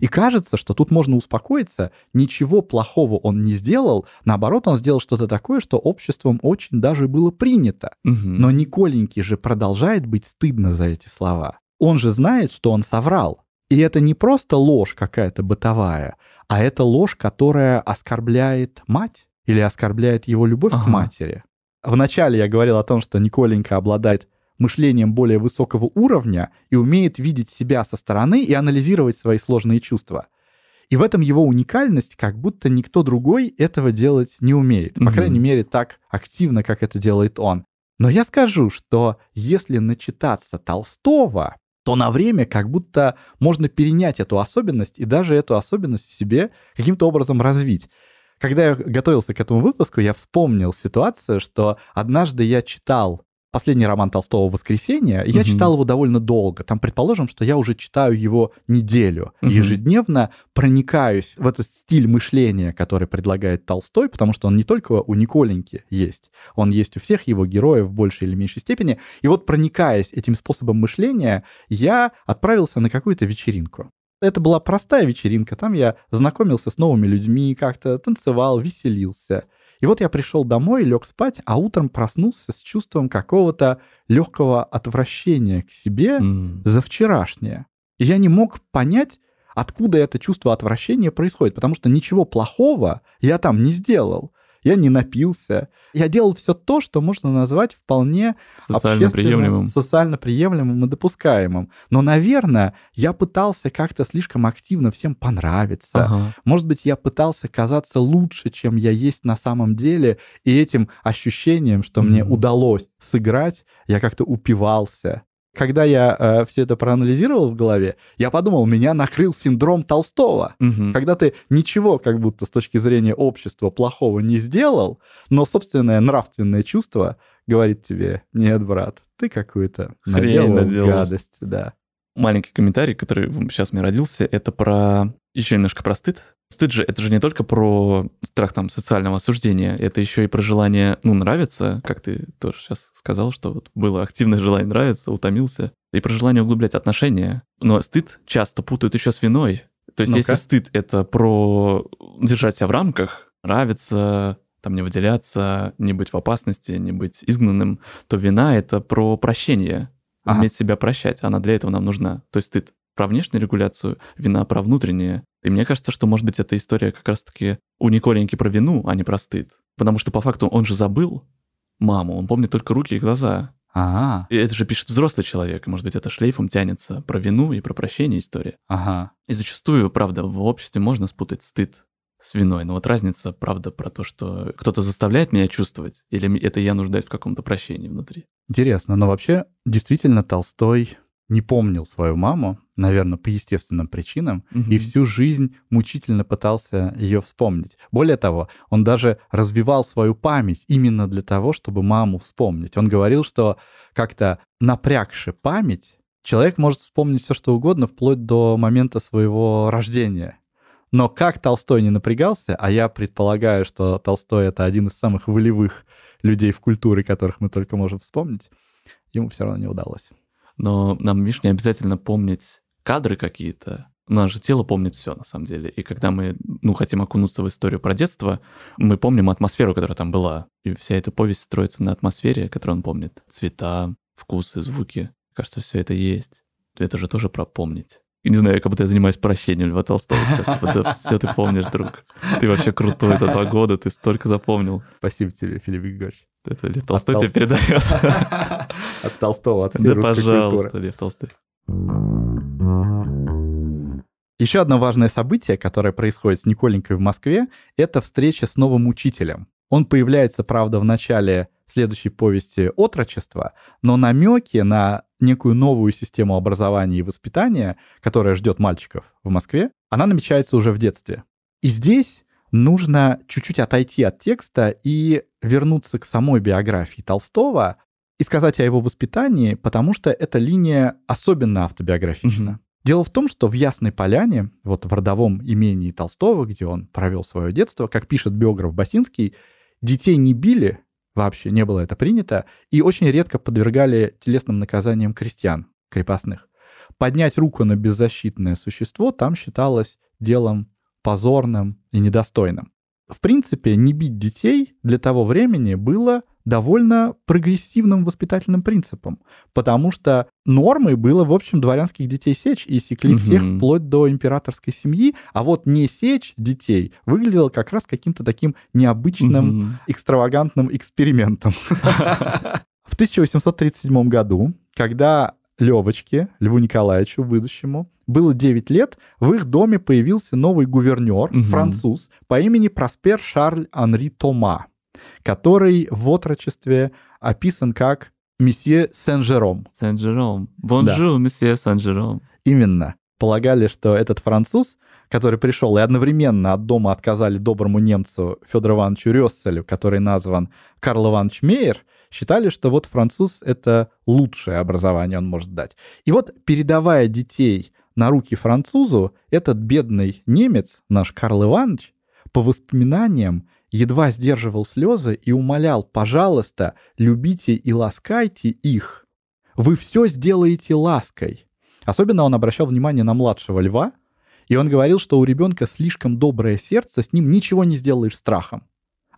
И кажется, что тут можно успокоиться, ничего плохого он не сделал, наоборот, он сделал что-то такое, что обществом очень даже было принято. Угу. Но Николеньке же продолжает быть стыдно за эти слова. Он же знает, что он соврал. И это не просто ложь какая-то бытовая, а это ложь, которая оскорбляет мать или оскорбляет его любовь ага. к матери. Вначале я говорил о том, что Николенька обладает мышлением более высокого уровня и умеет видеть себя со стороны и анализировать свои сложные чувства. И в этом его уникальность, как будто никто другой этого делать не умеет. По mm-hmm. крайней мере, так активно, как это делает он. Но я скажу, что если начитаться Толстого, то на время как будто можно перенять эту особенность и даже эту особенность в себе каким-то образом развить. Когда я готовился к этому выпуску, я вспомнил ситуацию, что однажды я читал последний роман Толстого «Воскресенье», я угу. читал его довольно долго. Там, предположим, что я уже читаю его неделю. Угу. Ежедневно проникаюсь в этот стиль мышления, который предлагает Толстой, потому что он не только у Николеньки есть, он есть у всех его героев в большей или меньшей степени. И вот проникаясь этим способом мышления, я отправился на какую-то вечеринку. Это была простая вечеринка, там я знакомился с новыми людьми, как-то танцевал, веселился. И вот я пришел домой, лег спать, а утром проснулся с чувством какого-то легкого отвращения к себе mm. за вчерашнее. И я не мог понять, откуда это чувство отвращения происходит, потому что ничего плохого я там не сделал я не напился. Я делал все то, что можно назвать вполне социально приемлемым. социально приемлемым и допускаемым. Но, наверное, я пытался как-то слишком активно всем понравиться. Ага. Может быть, я пытался казаться лучше, чем я есть на самом деле, и этим ощущением, что mm-hmm. мне удалось сыграть, я как-то упивался когда я э, все это проанализировал в голове, я подумал, меня накрыл синдром Толстого. Угу. Когда ты ничего как будто с точки зрения общества плохого не сделал, но собственное нравственное чувство говорит тебе, нет, брат, ты какую-то наделал, наделал гадость, да. Маленький комментарий, который сейчас мне родился, это про еще немножко про стыд. Стыд же, это же не только про страх там социального осуждения, это еще и про желание, ну, нравиться, как ты тоже сейчас сказал, что вот было активное желание нравиться, утомился, и про желание углублять отношения. Но стыд часто путают еще с виной. То есть ну если стыд — это про держать себя в рамках, нравиться, там не выделяться, не быть в опасности, не быть изгнанным, то вина — это про прощение, ага. уметь себя прощать. Она для этого нам нужна. То есть стыд про внешнюю регуляцию, вина про внутреннее. И мне кажется, что, может быть, эта история как раз-таки у Николеньки про вину, а не про стыд. Потому что, по факту, он же забыл маму, он помнит только руки и глаза. Ага. И это же пишет взрослый человек, и, может быть, это шлейфом тянется про вину и про прощение история. Ага. И зачастую, правда, в обществе можно спутать стыд с виной. Но вот разница, правда, про то, что кто-то заставляет меня чувствовать, или это я нуждаюсь в каком-то прощении внутри. Интересно, но вообще действительно Толстой не помнил свою маму, наверное, по естественным причинам, угу. и всю жизнь мучительно пытался ее вспомнить. Более того, он даже развивал свою память именно для того, чтобы маму вспомнить. Он говорил, что как-то напрягши память, человек может вспомнить все, что угодно, вплоть до момента своего рождения. Но как Толстой не напрягался, а я предполагаю, что Толстой — это один из самых волевых людей в культуре, которых мы только можем вспомнить, ему все равно не удалось. Но нам, видишь, не обязательно помнить кадры какие-то. Наше тело помнит все, на самом деле. И когда мы, ну, хотим окунуться в историю про детство, мы помним атмосферу, которая там была. И вся эта повесть строится на атмосфере, которую он помнит. Цвета, вкусы, звуки. Кажется, все это есть. Это же тоже про помнить. И не знаю, как будто я занимаюсь прощением Льва Толстого сейчас. Типа, да все ты помнишь, друг. Ты вообще крутой за два года, ты столько запомнил. Спасибо тебе, Филипп Григорьевич. Это Лев Толстой тебе передает. От Толстого, от всей Да, русской пожалуйста, культуры. Лев Толстой. Еще одно важное событие, которое происходит с Николенькой в Москве, это встреча с новым учителем. Он появляется, правда, в начале следующей повести «Отрочество», но намеки на некую новую систему образования и воспитания, которая ждет мальчиков в Москве, она намечается уже в детстве. И здесь нужно чуть-чуть отойти от текста и вернуться к самой биографии Толстого и сказать о его воспитании, потому что эта линия особенно автобиографична. Мгм. Дело в том, что в Ясной Поляне, вот в родовом имении Толстого, где он провел свое детство, как пишет биограф Басинский, детей не били, вообще не было это принято, и очень редко подвергали телесным наказаниям крестьян, крепостных. Поднять руку на беззащитное существо там считалось делом позорным и недостойным. В принципе, не бить детей для того времени было довольно прогрессивным воспитательным принципом, потому что нормой было, в общем, дворянских детей сечь и секли Мгм. всех вплоть до императорской семьи, а вот не сечь детей выглядело как раз каким-то таким необычным, Мгм. экстравагантным экспериментом. В 1837 году, когда Левочке, Льву Николаевичу, будущему, было 9 лет, в их доме появился новый гувернер, Мгм. француз, по имени Проспер Шарль Анри Тома, который в отрочестве описан как месье Сен-Жером. Сен-Жером. Bonjour, месье Сен-Жером. Именно. Полагали, что этот француз, который пришел и одновременно от дома отказали доброму немцу Федору Ивановичу Рёсселю, который назван Карл Иванович Мейер, считали, что вот француз — это лучшее образование он может дать. И вот, передавая детей на руки французу, этот бедный немец, наш Карл Иванович, по воспоминаниям едва сдерживал слезы и умолял, пожалуйста, любите и ласкайте их. Вы все сделаете лаской. Особенно он обращал внимание на младшего льва, и он говорил, что у ребенка слишком доброе сердце, с ним ничего не сделаешь страхом.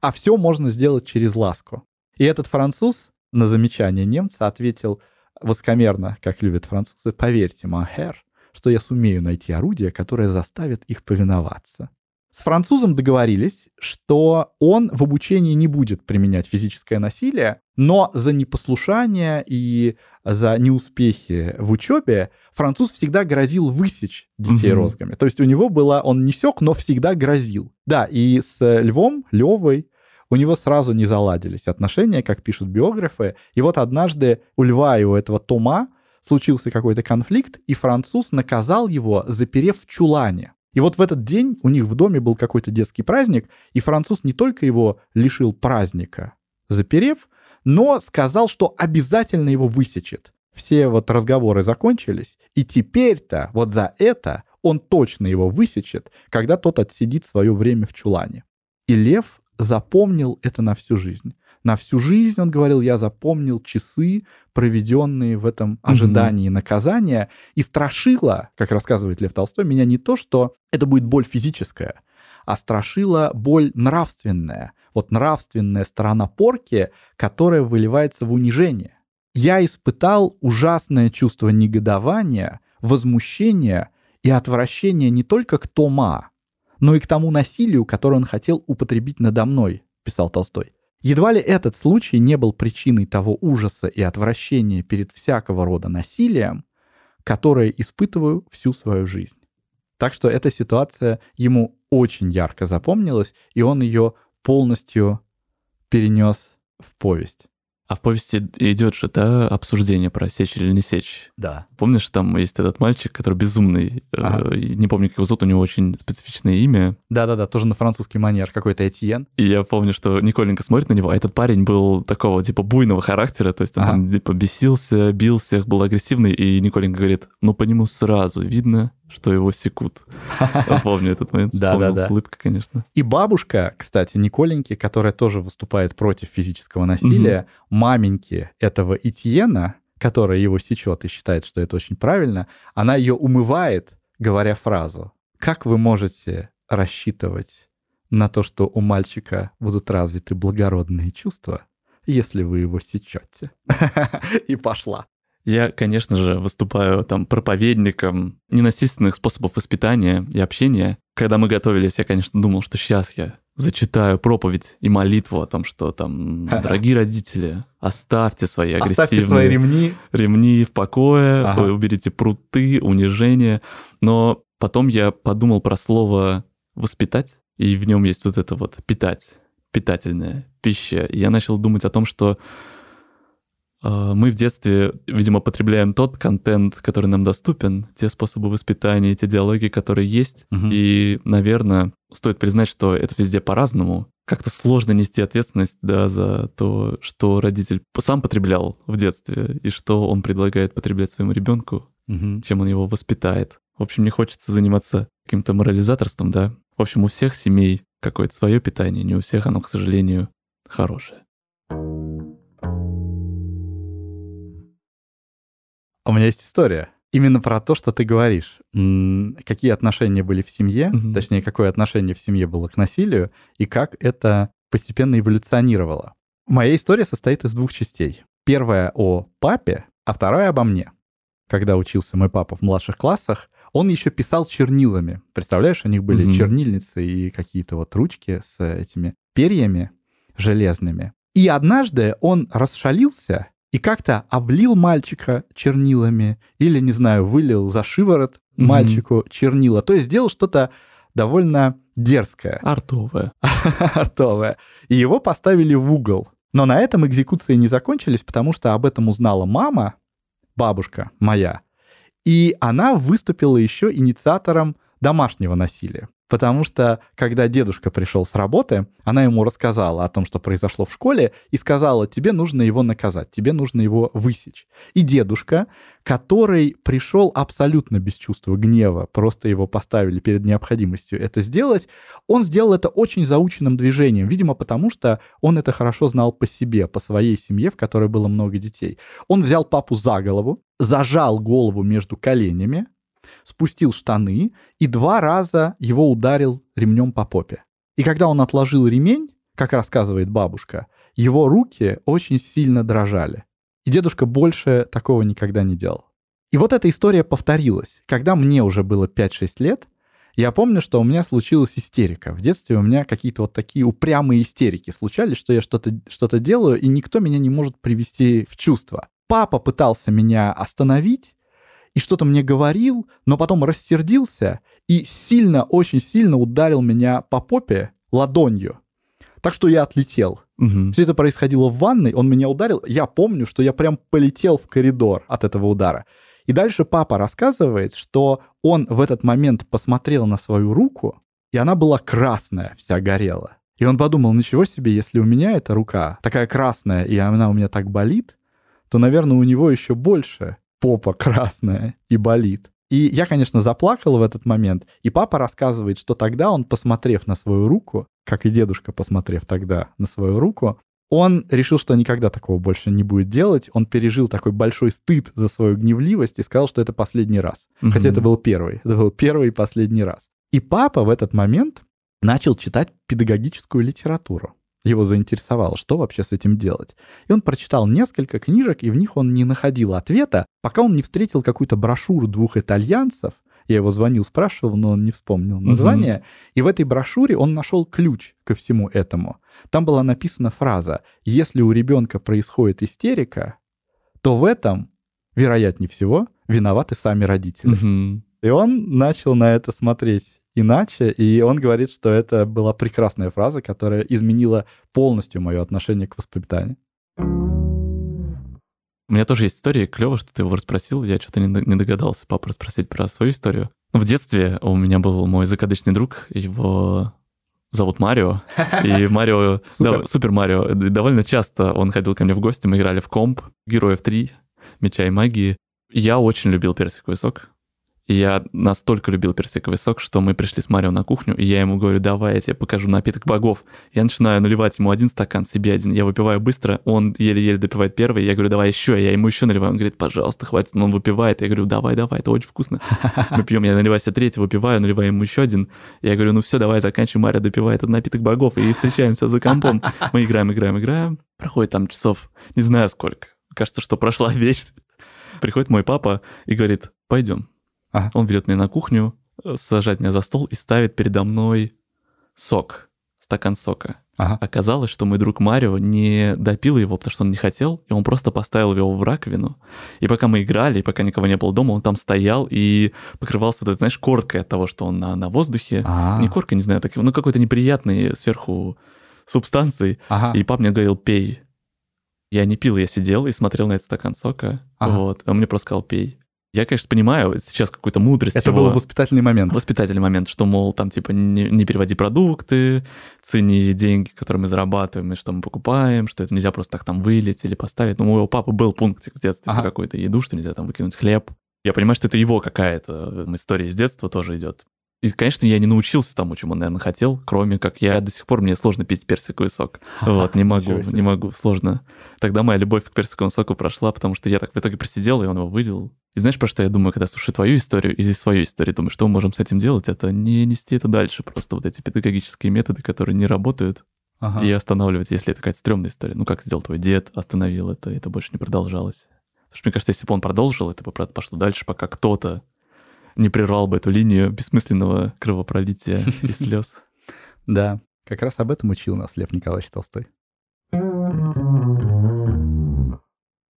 А все можно сделать через ласку. И этот француз на замечание немца ответил воскомерно, как любят французы, «Поверьте, Махер, что я сумею найти орудие, которое заставит их повиноваться». С французом договорились, что он в обучении не будет применять физическое насилие, но за непослушание и за неуспехи в учебе француз всегда грозил высечь детей Мгм. розгами. То есть у него было, он не сёк, но всегда грозил. Да, и с Львом, Левой, у него сразу не заладились отношения, как пишут биографы. И вот однажды у Льва и у этого Тома случился какой-то конфликт, и француз наказал его, заперев в чулане. И вот в этот день у них в доме был какой-то детский праздник, и француз не только его лишил праздника, заперев, но сказал, что обязательно его высечет. Все вот разговоры закончились, и теперь-то вот за это он точно его высечет, когда тот отсидит свое время в чулане. И Лев запомнил это на всю жизнь. На всю жизнь, он говорил, я запомнил часы, проведенные в этом ожидании наказания. И страшило, как рассказывает Лев Толстой, меня не то, что это будет боль физическая, а страшила боль нравственная. Вот нравственная сторона порки, которая выливается в унижение. Я испытал ужасное чувство негодования, возмущения и отвращения не только к Тома, но и к тому насилию, которое он хотел употребить надо мной, писал Толстой. Едва ли этот случай не был причиной того ужаса и отвращения перед всякого рода насилием, которое испытываю всю свою жизнь. Так что эта ситуация ему очень ярко запомнилась, и он ее полностью перенес в повесть. А в повести идет же, да, обсуждение про сечь или не сечь. Да. Помнишь, там есть этот мальчик, который безумный, э, Ага. не помню, как его зовут, у него очень специфичное имя. Да-да-да, тоже на французский манер, какой-то Этьен. И я помню, что Николенька смотрит на него, а этот парень был такого, типа, буйного характера, то есть он Ага. там, типа, бесился, бил всех, был агрессивный, и Николенька говорит, ну, по нему сразу видно, что его секут. Я помню этот момент, вспомнил Да-да-да. с улыбкой, конечно. И бабушка, кстати, Николеньки, которая тоже выступает против физического насилия, маменьки этого Этьена, которая его сечет и считает, что это очень правильно, она ее умывает, говоря фразу «Как вы можете рассчитывать на то, что у мальчика будут развиты благородные чувства, если вы его сечете?» И пошла. Я, конечно же, выступаю там проповедником ненасильственных способов воспитания и общения. Когда мы готовились, я, конечно, думал, что сейчас я зачитаю проповедь и молитву о том, что там, дорогие родители, оставьте свои агрессивные... Оставьте свои ремни. Ремни в покое, ага. уберите пруты, унижение. Но потом я подумал про слово «воспитать», и в нем есть вот это вот «питать», питательная пища. И я начал думать о том, что мы в детстве, видимо, потребляем тот контент, который нам доступен, те способы воспитания, те диалоги, которые есть. Угу. И, наверное, стоит признать, что это везде по-разному. Как-то сложно нести ответственность да, за то, что родитель сам потреблял в детстве, и что он предлагает потреблять своему ребенку, угу. чем он его воспитает. В общем, не хочется заниматься каким-то морализаторством, да. В общем, у всех семей какое-то свое питание, не у всех оно, к сожалению, хорошее. У меня есть история. Именно про то, что ты говоришь. Какие отношения были в семье, mm-hmm. точнее, какое отношение в семье было к насилию, и как это постепенно эволюционировало. Моя история состоит из двух частей. Первая о папе, а вторая обо мне. Когда учился мой папа в младших классах, он еще писал чернилами. Представляешь, у них были mm-hmm. чернильницы и какие-то вот ручки с этими перьями железными. И однажды он расшалился и как-то облил мальчика чернилами или, не знаю, вылил за шиворот mm-hmm. мальчику чернила. То есть сделал что-то довольно дерзкое. Артовое. Артовое. И его поставили в угол. Но на этом экзекуции не закончились, потому что об этом узнала мама, бабушка моя, и она выступила еще инициатором домашнего насилия. Потому что, когда дедушка пришел с работы, она ему рассказала о том, что произошло в школе, и сказала, тебе нужно его наказать, тебе нужно его высечь. И дедушка, который пришел абсолютно без чувства гнева, просто его поставили перед необходимостью это сделать, он сделал это очень заученным движением, видимо, потому что он это хорошо знал по себе, по своей семье, в которой было много детей. Он взял папу за голову, зажал голову между коленями, спустил штаны и два раза его ударил ремнем по попе. И когда он отложил ремень, как рассказывает бабушка, его руки очень сильно дрожали. И дедушка больше такого никогда не делал. И вот эта история повторилась. Когда мне уже было 5-6 лет, я помню, что у меня случилась истерика. В детстве у меня какие-то вот такие упрямые истерики случались, что я что-то что делаю, и никто меня не может привести в чувство. Папа пытался меня остановить, и что-то мне говорил, но потом рассердился и сильно, очень сильно ударил меня по попе ладонью. Так что я отлетел. Угу. Все это происходило в ванной, он меня ударил. Я помню, что я прям полетел в коридор от этого удара. И дальше папа рассказывает, что он в этот момент посмотрел на свою руку, и она была красная, вся горела. И он подумал, ничего себе, если у меня эта рука такая красная, и она у меня так болит, то, наверное, у него еще больше попа красная и болит. И я, конечно, заплакал в этот момент. И папа рассказывает, что тогда он, посмотрев на свою руку, как и дедушка, посмотрев тогда на свою руку, он решил, что никогда такого больше не будет делать. Он пережил такой большой стыд за свою гневливость и сказал, что это последний раз. Угу. Хотя это был первый. Это был первый и последний раз. И папа в этот момент начал читать педагогическую литературу его заинтересовало, что вообще с этим делать. И он прочитал несколько книжек, и в них он не находил ответа, пока он не встретил какую-то брошюру двух итальянцев. Я его звонил, спрашивал, но он не вспомнил название. Угу. И в этой брошюре он нашел ключ ко всему этому. Там была написана фраза «Если у ребенка происходит истерика, то в этом, вероятнее всего, виноваты сами родители». Угу. И он начал на это смотреть иначе, и он говорит, что это была прекрасная фраза, которая изменила полностью мое отношение к воспитанию. У меня тоже есть история, клево, что ты его расспросил, я что-то не догадался папу расспросить про свою историю. В детстве у меня был мой закадычный друг, его зовут Марио, и Марио, да, Супер Марио, довольно часто он ходил ко мне в гости, мы играли в комп, Героев 3, Меча и магии. Я очень любил персиковый сок, И я настолько любил персиковый сок, что мы пришли с Марио на кухню, и я ему говорю, давай, я тебе покажу напиток богов. Я начинаю наливать ему один стакан, себе один. Я выпиваю быстро, он еле-еле допивает первый. Я говорю, давай еще, я ему еще наливаю. Он говорит, пожалуйста, хватит. Он выпивает. Я говорю, давай, давай, это очень вкусно. Мы пьем, я наливаю себе третий, выпиваю, наливаю ему еще один. Я говорю, ну все, давай, заканчивай, Марио допивает этот напиток богов, и встречаемся за компом. Мы играем, играем, играем. Проходит там часов, не знаю сколько. Кажется, что прошла вечность. Приходит мой папа и говорит, пойдем. Ага. Он берет меня на кухню, э, сажает меня за стол и ставит передо мной сок, стакан сока. Ага. Оказалось, что мой друг Марио не допил его, потому что он не хотел, и он просто поставил его в раковину. И пока мы играли, и пока никого не было дома, он там стоял и покрывался, вот этой, знаешь, коркой от того, что он на, на воздухе. А. Не коркой, не знаю, так, ну какой-то неприятный сверху субстанцией. Ага. И папа мне говорил, пей. Я не пил, я сидел и смотрел на этот стакан сока. Ага. Вот. Он мне просто сказал, пей. Я, конечно, понимаю сейчас какую-то мудрость Это его- был воспитательный момент. воспитательный момент, что, мол, там, типа, не, не переводи продукты, цени деньги, которые мы зарабатываем и что мы покупаем, что это нельзя просто так там вылить или поставить. Ну, у моего папы был пунктик в детстве Ага. какую-то еду, что нельзя там выкинуть хлеб. Я понимаю, что это его какая-то э, история из детства тоже идет. И, конечно, я не научился тому, чему он, наверное, хотел, кроме как я до сих пор, мне сложно пить персиковый сок. Вот, не могу, не могу, сложно. Тогда моя любовь к персиковому соку прошла, потому что я так в итоге просидел, и он его вылил. И знаешь, про что я думаю, когда слушаю твою историю или свою историю, думаю, что мы можем с этим делать? Это не нести это дальше, просто вот эти педагогические методы, которые не работают, Ага. и останавливать, если это какая-то стрёмная история. Ну, как сделал твой дед, остановил это, и это больше не продолжалось. Потому что, мне кажется, если бы он продолжил, это бы пошло дальше, пока кто-то не прервал бы эту линию бессмысленного кровопролития и слез. Да, как раз об этом учил нас Лев Николаевич Толстой.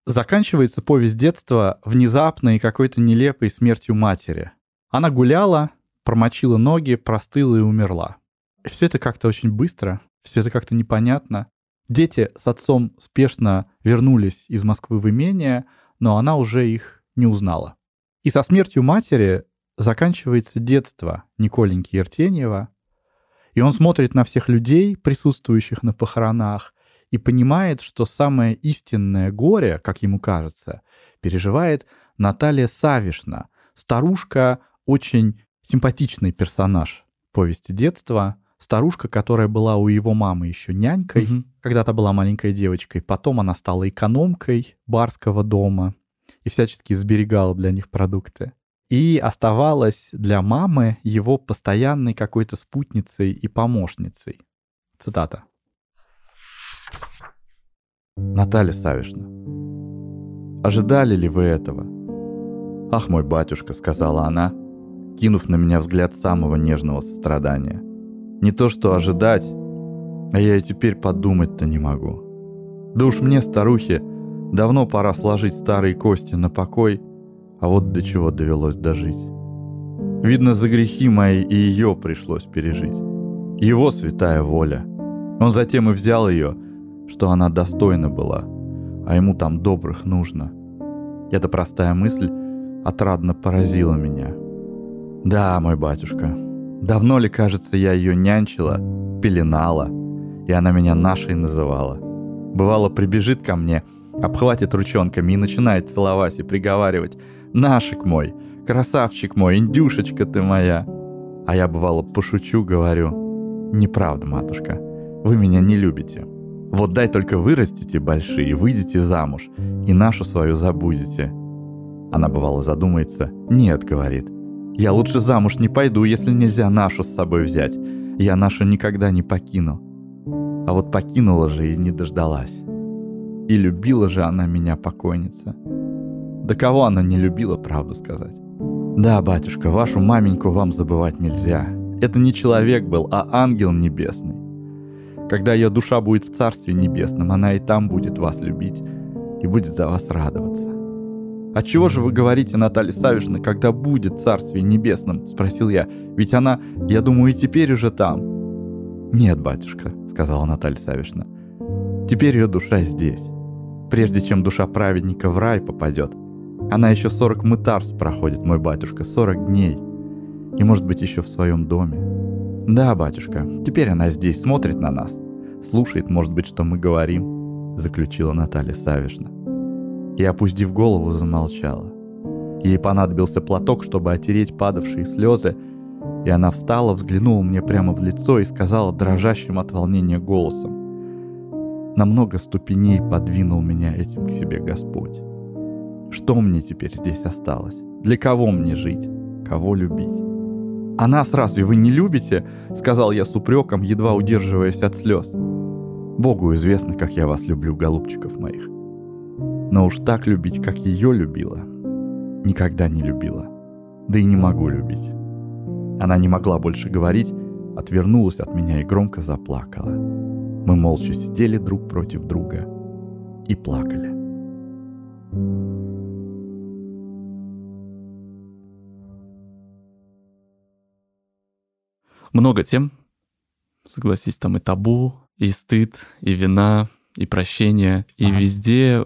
Заканчивается повесть детства внезапной и какой-то нелепой смертью матери. Она гуляла, промочила ноги, простыла и умерла. Все это как-то очень быстро, все это как-то непонятно. Дети с отцом спешно вернулись из Москвы в имение, но она уже их не узнала. И со смертью матери заканчивается детство Николеньки Ертеньева, и он смотрит на всех людей, присутствующих на похоронах, и понимает, что самое истинное горе, как ему кажется, переживает Наталья Савишна, старушка, очень симпатичный персонаж повести детства, старушка, которая была у его мамы еще нянькой, Мгм. когда-то была маленькой девочкой, потом она стала экономкой барского дома и всячески сберегала для них продукты. И оставалась для мамы его постоянной какой-то спутницей и помощницей. Цитата. Наталья Савишна, ожидали ли вы этого? Ах, мой батюшка, сказала она, кинув на меня взгляд самого нежного сострадания. Не то что ожидать, а я и теперь подумать-то не могу. Да уж мне, старухе, давно пора сложить старые кости на покой, а вот до чего довелось дожить. Видно, за грехи мои и ее пришлось пережить. Его святая воля. Он затем и взял ее, что она достойна была, а ему там добрых нужно. Эта простая мысль отрадно поразила меня. Да, мой батюшка, давно ли, кажется, я ее нянчила, пеленала, и она меня нашей называла. Бывало, прибежит ко мне, обхватит ручонками и начинает целовать и приговаривать «Нашик мой, красавчик мой, индюшечка ты моя». А я, бывало, пошучу, говорю «Неправда, матушка, вы меня не любите. Вот дай только вырастите большие, выйдете замуж, и нашу свою забудете». Она, бывало, задумается «Нет», говорит, «я лучше замуж не пойду, если нельзя нашу с собой взять. Я нашу никогда не покину». А вот покинула же и не дождалась. И любила же она меня, покойница. Да кого она не любила, правду сказать? Да, батюшка, вашу маменьку вам забывать нельзя. Это не человек был, а ангел небесный. Когда ее душа будет в Царстве Небесном, она и там будет вас любить и будет за вас радоваться. «А чего же вы говорите, Наталья Савишна, когда будет Царствие Небесном?» – спросил я. «Ведь она, я думаю, и теперь уже там». «Нет, батюшка», — сказала Наталья Савишна. «Теперь ее душа здесь. Прежде чем душа праведника в рай попадет, она еще 40 мытарств проходит, мой батюшка, 40 дней. И, может быть, еще в своем доме. Да, батюшка, теперь она здесь, смотрит на нас. Слушает, может быть, что мы говорим», — заключила Наталья Савишна. И, опустив голову, замолчала. Ей понадобился платок, чтобы отереть падавшие слезы, и она встала, взглянула мне прямо в лицо и сказала дрожащим от волнения голосом. На много ступеней подвинул меня этим к себе Господь. Что мне теперь здесь осталось? Для кого мне жить? Кого любить? «А нас разве вы не любите?» — сказал я с упреком, едва удерживаясь от слез. «Богу известно, как я вас люблю, голубчиков моих. Но уж так любить, как ее любила, никогда не любила. Да и не могу любить». Она не могла больше говорить, отвернулась от меня и громко заплакала. Мы молча сидели друг против друга и плакали. Много тем, согласись, там и табу, и стыд, и вина, и прощение, и Ага. везде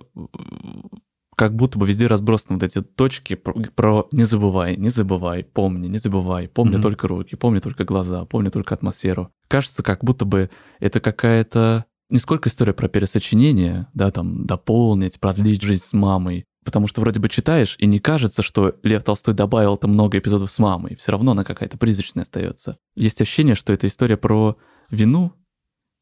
как будто бы везде разбросаны вот эти точки про, про не забывай, не забывай, помни, не забывай, помни Мгм. только руки, помни только глаза, помни только атмосферу. Кажется, как будто бы это какая-то не сколько история про пересочинение, да, там, дополнить, продлить жизнь с мамой, потому что вроде бы читаешь, и не кажется, что Лев Толстой добавил там много эпизодов с мамой, все равно она какая-то призрачная остается. Есть ощущение, что это история про вину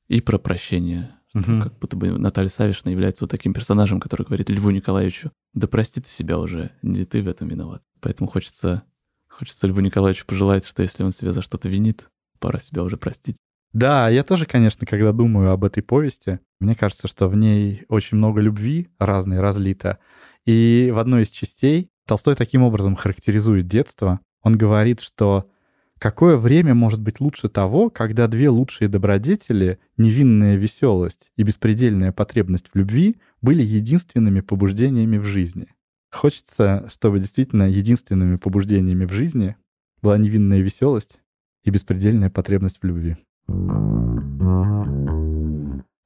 и про прощение. Мгм. Как будто бы Наталья Савишна является вот таким персонажем, который говорит Льву Николаевичу, да прости ты себя уже, не ты в этом виноват. Поэтому хочется, хочется Льву Николаевичу пожелать, что если он себя за что-то винит, пора себя уже простить. Да, я тоже, конечно, когда думаю об этой повести, мне кажется, что в ней очень много любви разной разлито. И в одной из частей Толстой таким образом характеризует детство. Он говорит, что какое время может быть лучше того, когда две лучшие добродетели, невинная веселость и беспредельная потребность в любви, были единственными побуждениями в жизни. Хочется, чтобы действительно единственными побуждениями в жизни была невинная веселость и беспредельная потребность в любви.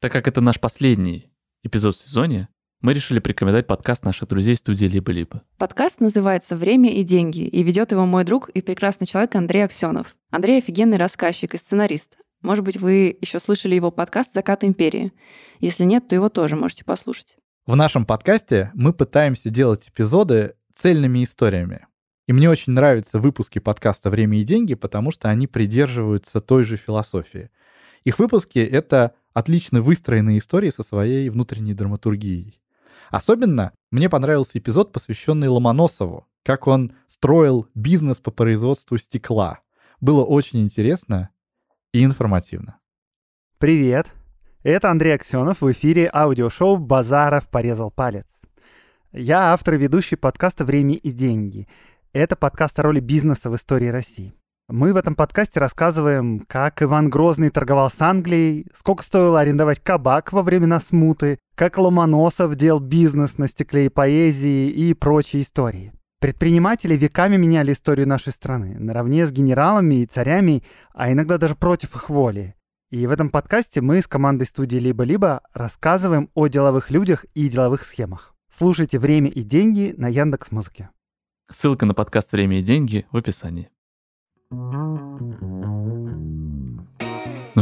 Так как это наш последний эпизод в сезоне, мы решили порекомендовать подкаст наших друзей студии «Либо-либо». Подкаст называется «Время и деньги», и ведет его мой друг и прекрасный человек Андрей Аксенов. Андрей офигенный рассказчик и сценарист. Может быть, вы еще слышали его подкаст «Закат империи». Если нет, то его тоже можете послушать. В нашем подкасте мы пытаемся делать эпизоды цельными историями. И мне очень нравятся выпуски подкаста «Время и деньги», потому что они придерживаются той же философии. Их выпуски — это отлично выстроенные истории со своей внутренней драматургией. Особенно мне понравился эпизод, посвященный Ломоносову, как он строил бизнес по производству стекла. Было очень интересно и информативно. Привет! Это Андрей Аксенов в эфире аудиошоу «Базаров порезал палец». Я автор и ведущий подкаста «Время и деньги». Это подкаст о роли бизнеса в истории России. Мы в этом подкасте рассказываем, как Иван Грозный торговал с Англией, сколько стоило арендовать кабак во времена смуты, как Ломоносов делал бизнес на стекле и поэзии и прочие истории. Предприниматели веками меняли историю нашей страны, наравне с генералами и царями, а иногда даже против их воли. И в этом подкасте мы с командой студии «Либо-либо» рассказываем о деловых людях и деловых схемах. Слушайте «Время и деньги» на Яндекс.Музыке. Ссылка на подкаст «Время и деньги» в описании. Ну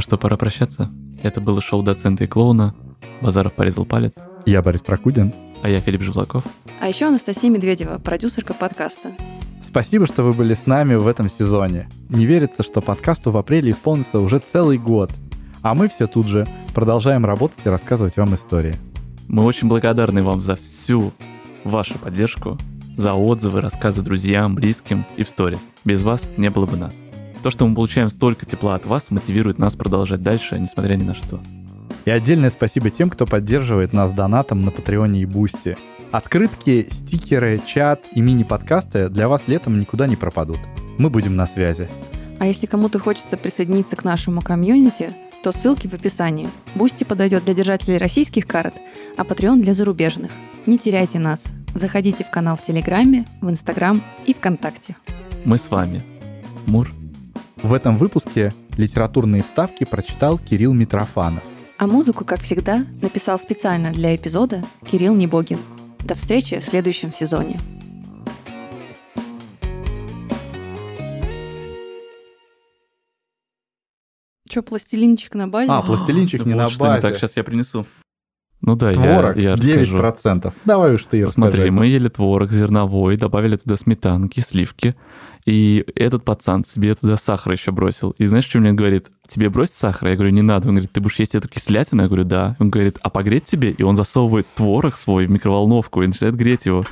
что, пора прощаться. Это было шоу «Доцента и клоуна». Базаров порезал палец. Я Борис Прокудин. А я Филипп Живлаков. А еще Анастасия Медведева, продюсерка подкаста. Спасибо, что вы были с нами в этом сезоне. Не верится, что подкасту в апреле исполнится уже целый год. А мы все тут же продолжаем работать и рассказывать вам истории. Мы очень благодарны вам за всю вашу поддержку, за отзывы, рассказы друзьям, близким и в сторис. Без вас не было бы нас. То, что мы получаем столько тепла от вас, мотивирует нас продолжать дальше, несмотря ни на что. И отдельное спасибо тем, кто поддерживает нас донатом на Патреоне и Бусти. Открытки, стикеры, чат и мини-подкасты для вас летом никуда не пропадут. Мы будем на связи. А если кому-то хочется присоединиться к нашему комьюнити, то ссылки в описании. Бусти подойдет для держателей российских карт, а Patreon для зарубежных. Не теряйте нас. Заходите в канал в Телеграме, в Инстаграм и ВКонтакте. Мы с вами. Мур. В этом выпуске литературные вставки прочитал Кирилл Митрофанов. А музыку, как всегда, написал специально для эпизода Кирилл Небогин. До встречи в следующем сезоне. Че, пластилинчик на базе? А, пластилинчик не на Вот что не базе. так, сейчас я принесу. Ну да, Творог я, я расскажу. 9%. Давай уж ты Смотри, расскажи. мы ели творог зерновой, добавили туда сметанки, сливки, и этот пацан себе туда сахар еще бросил. И знаешь, что мне говорит? Тебе бросить сахар? Я говорю, не надо. Он говорит, ты будешь есть эту кислятину? Я говорю, да. Он говорит, а погреть тебе? И он засовывает творог свой в микроволновку и начинает греть его.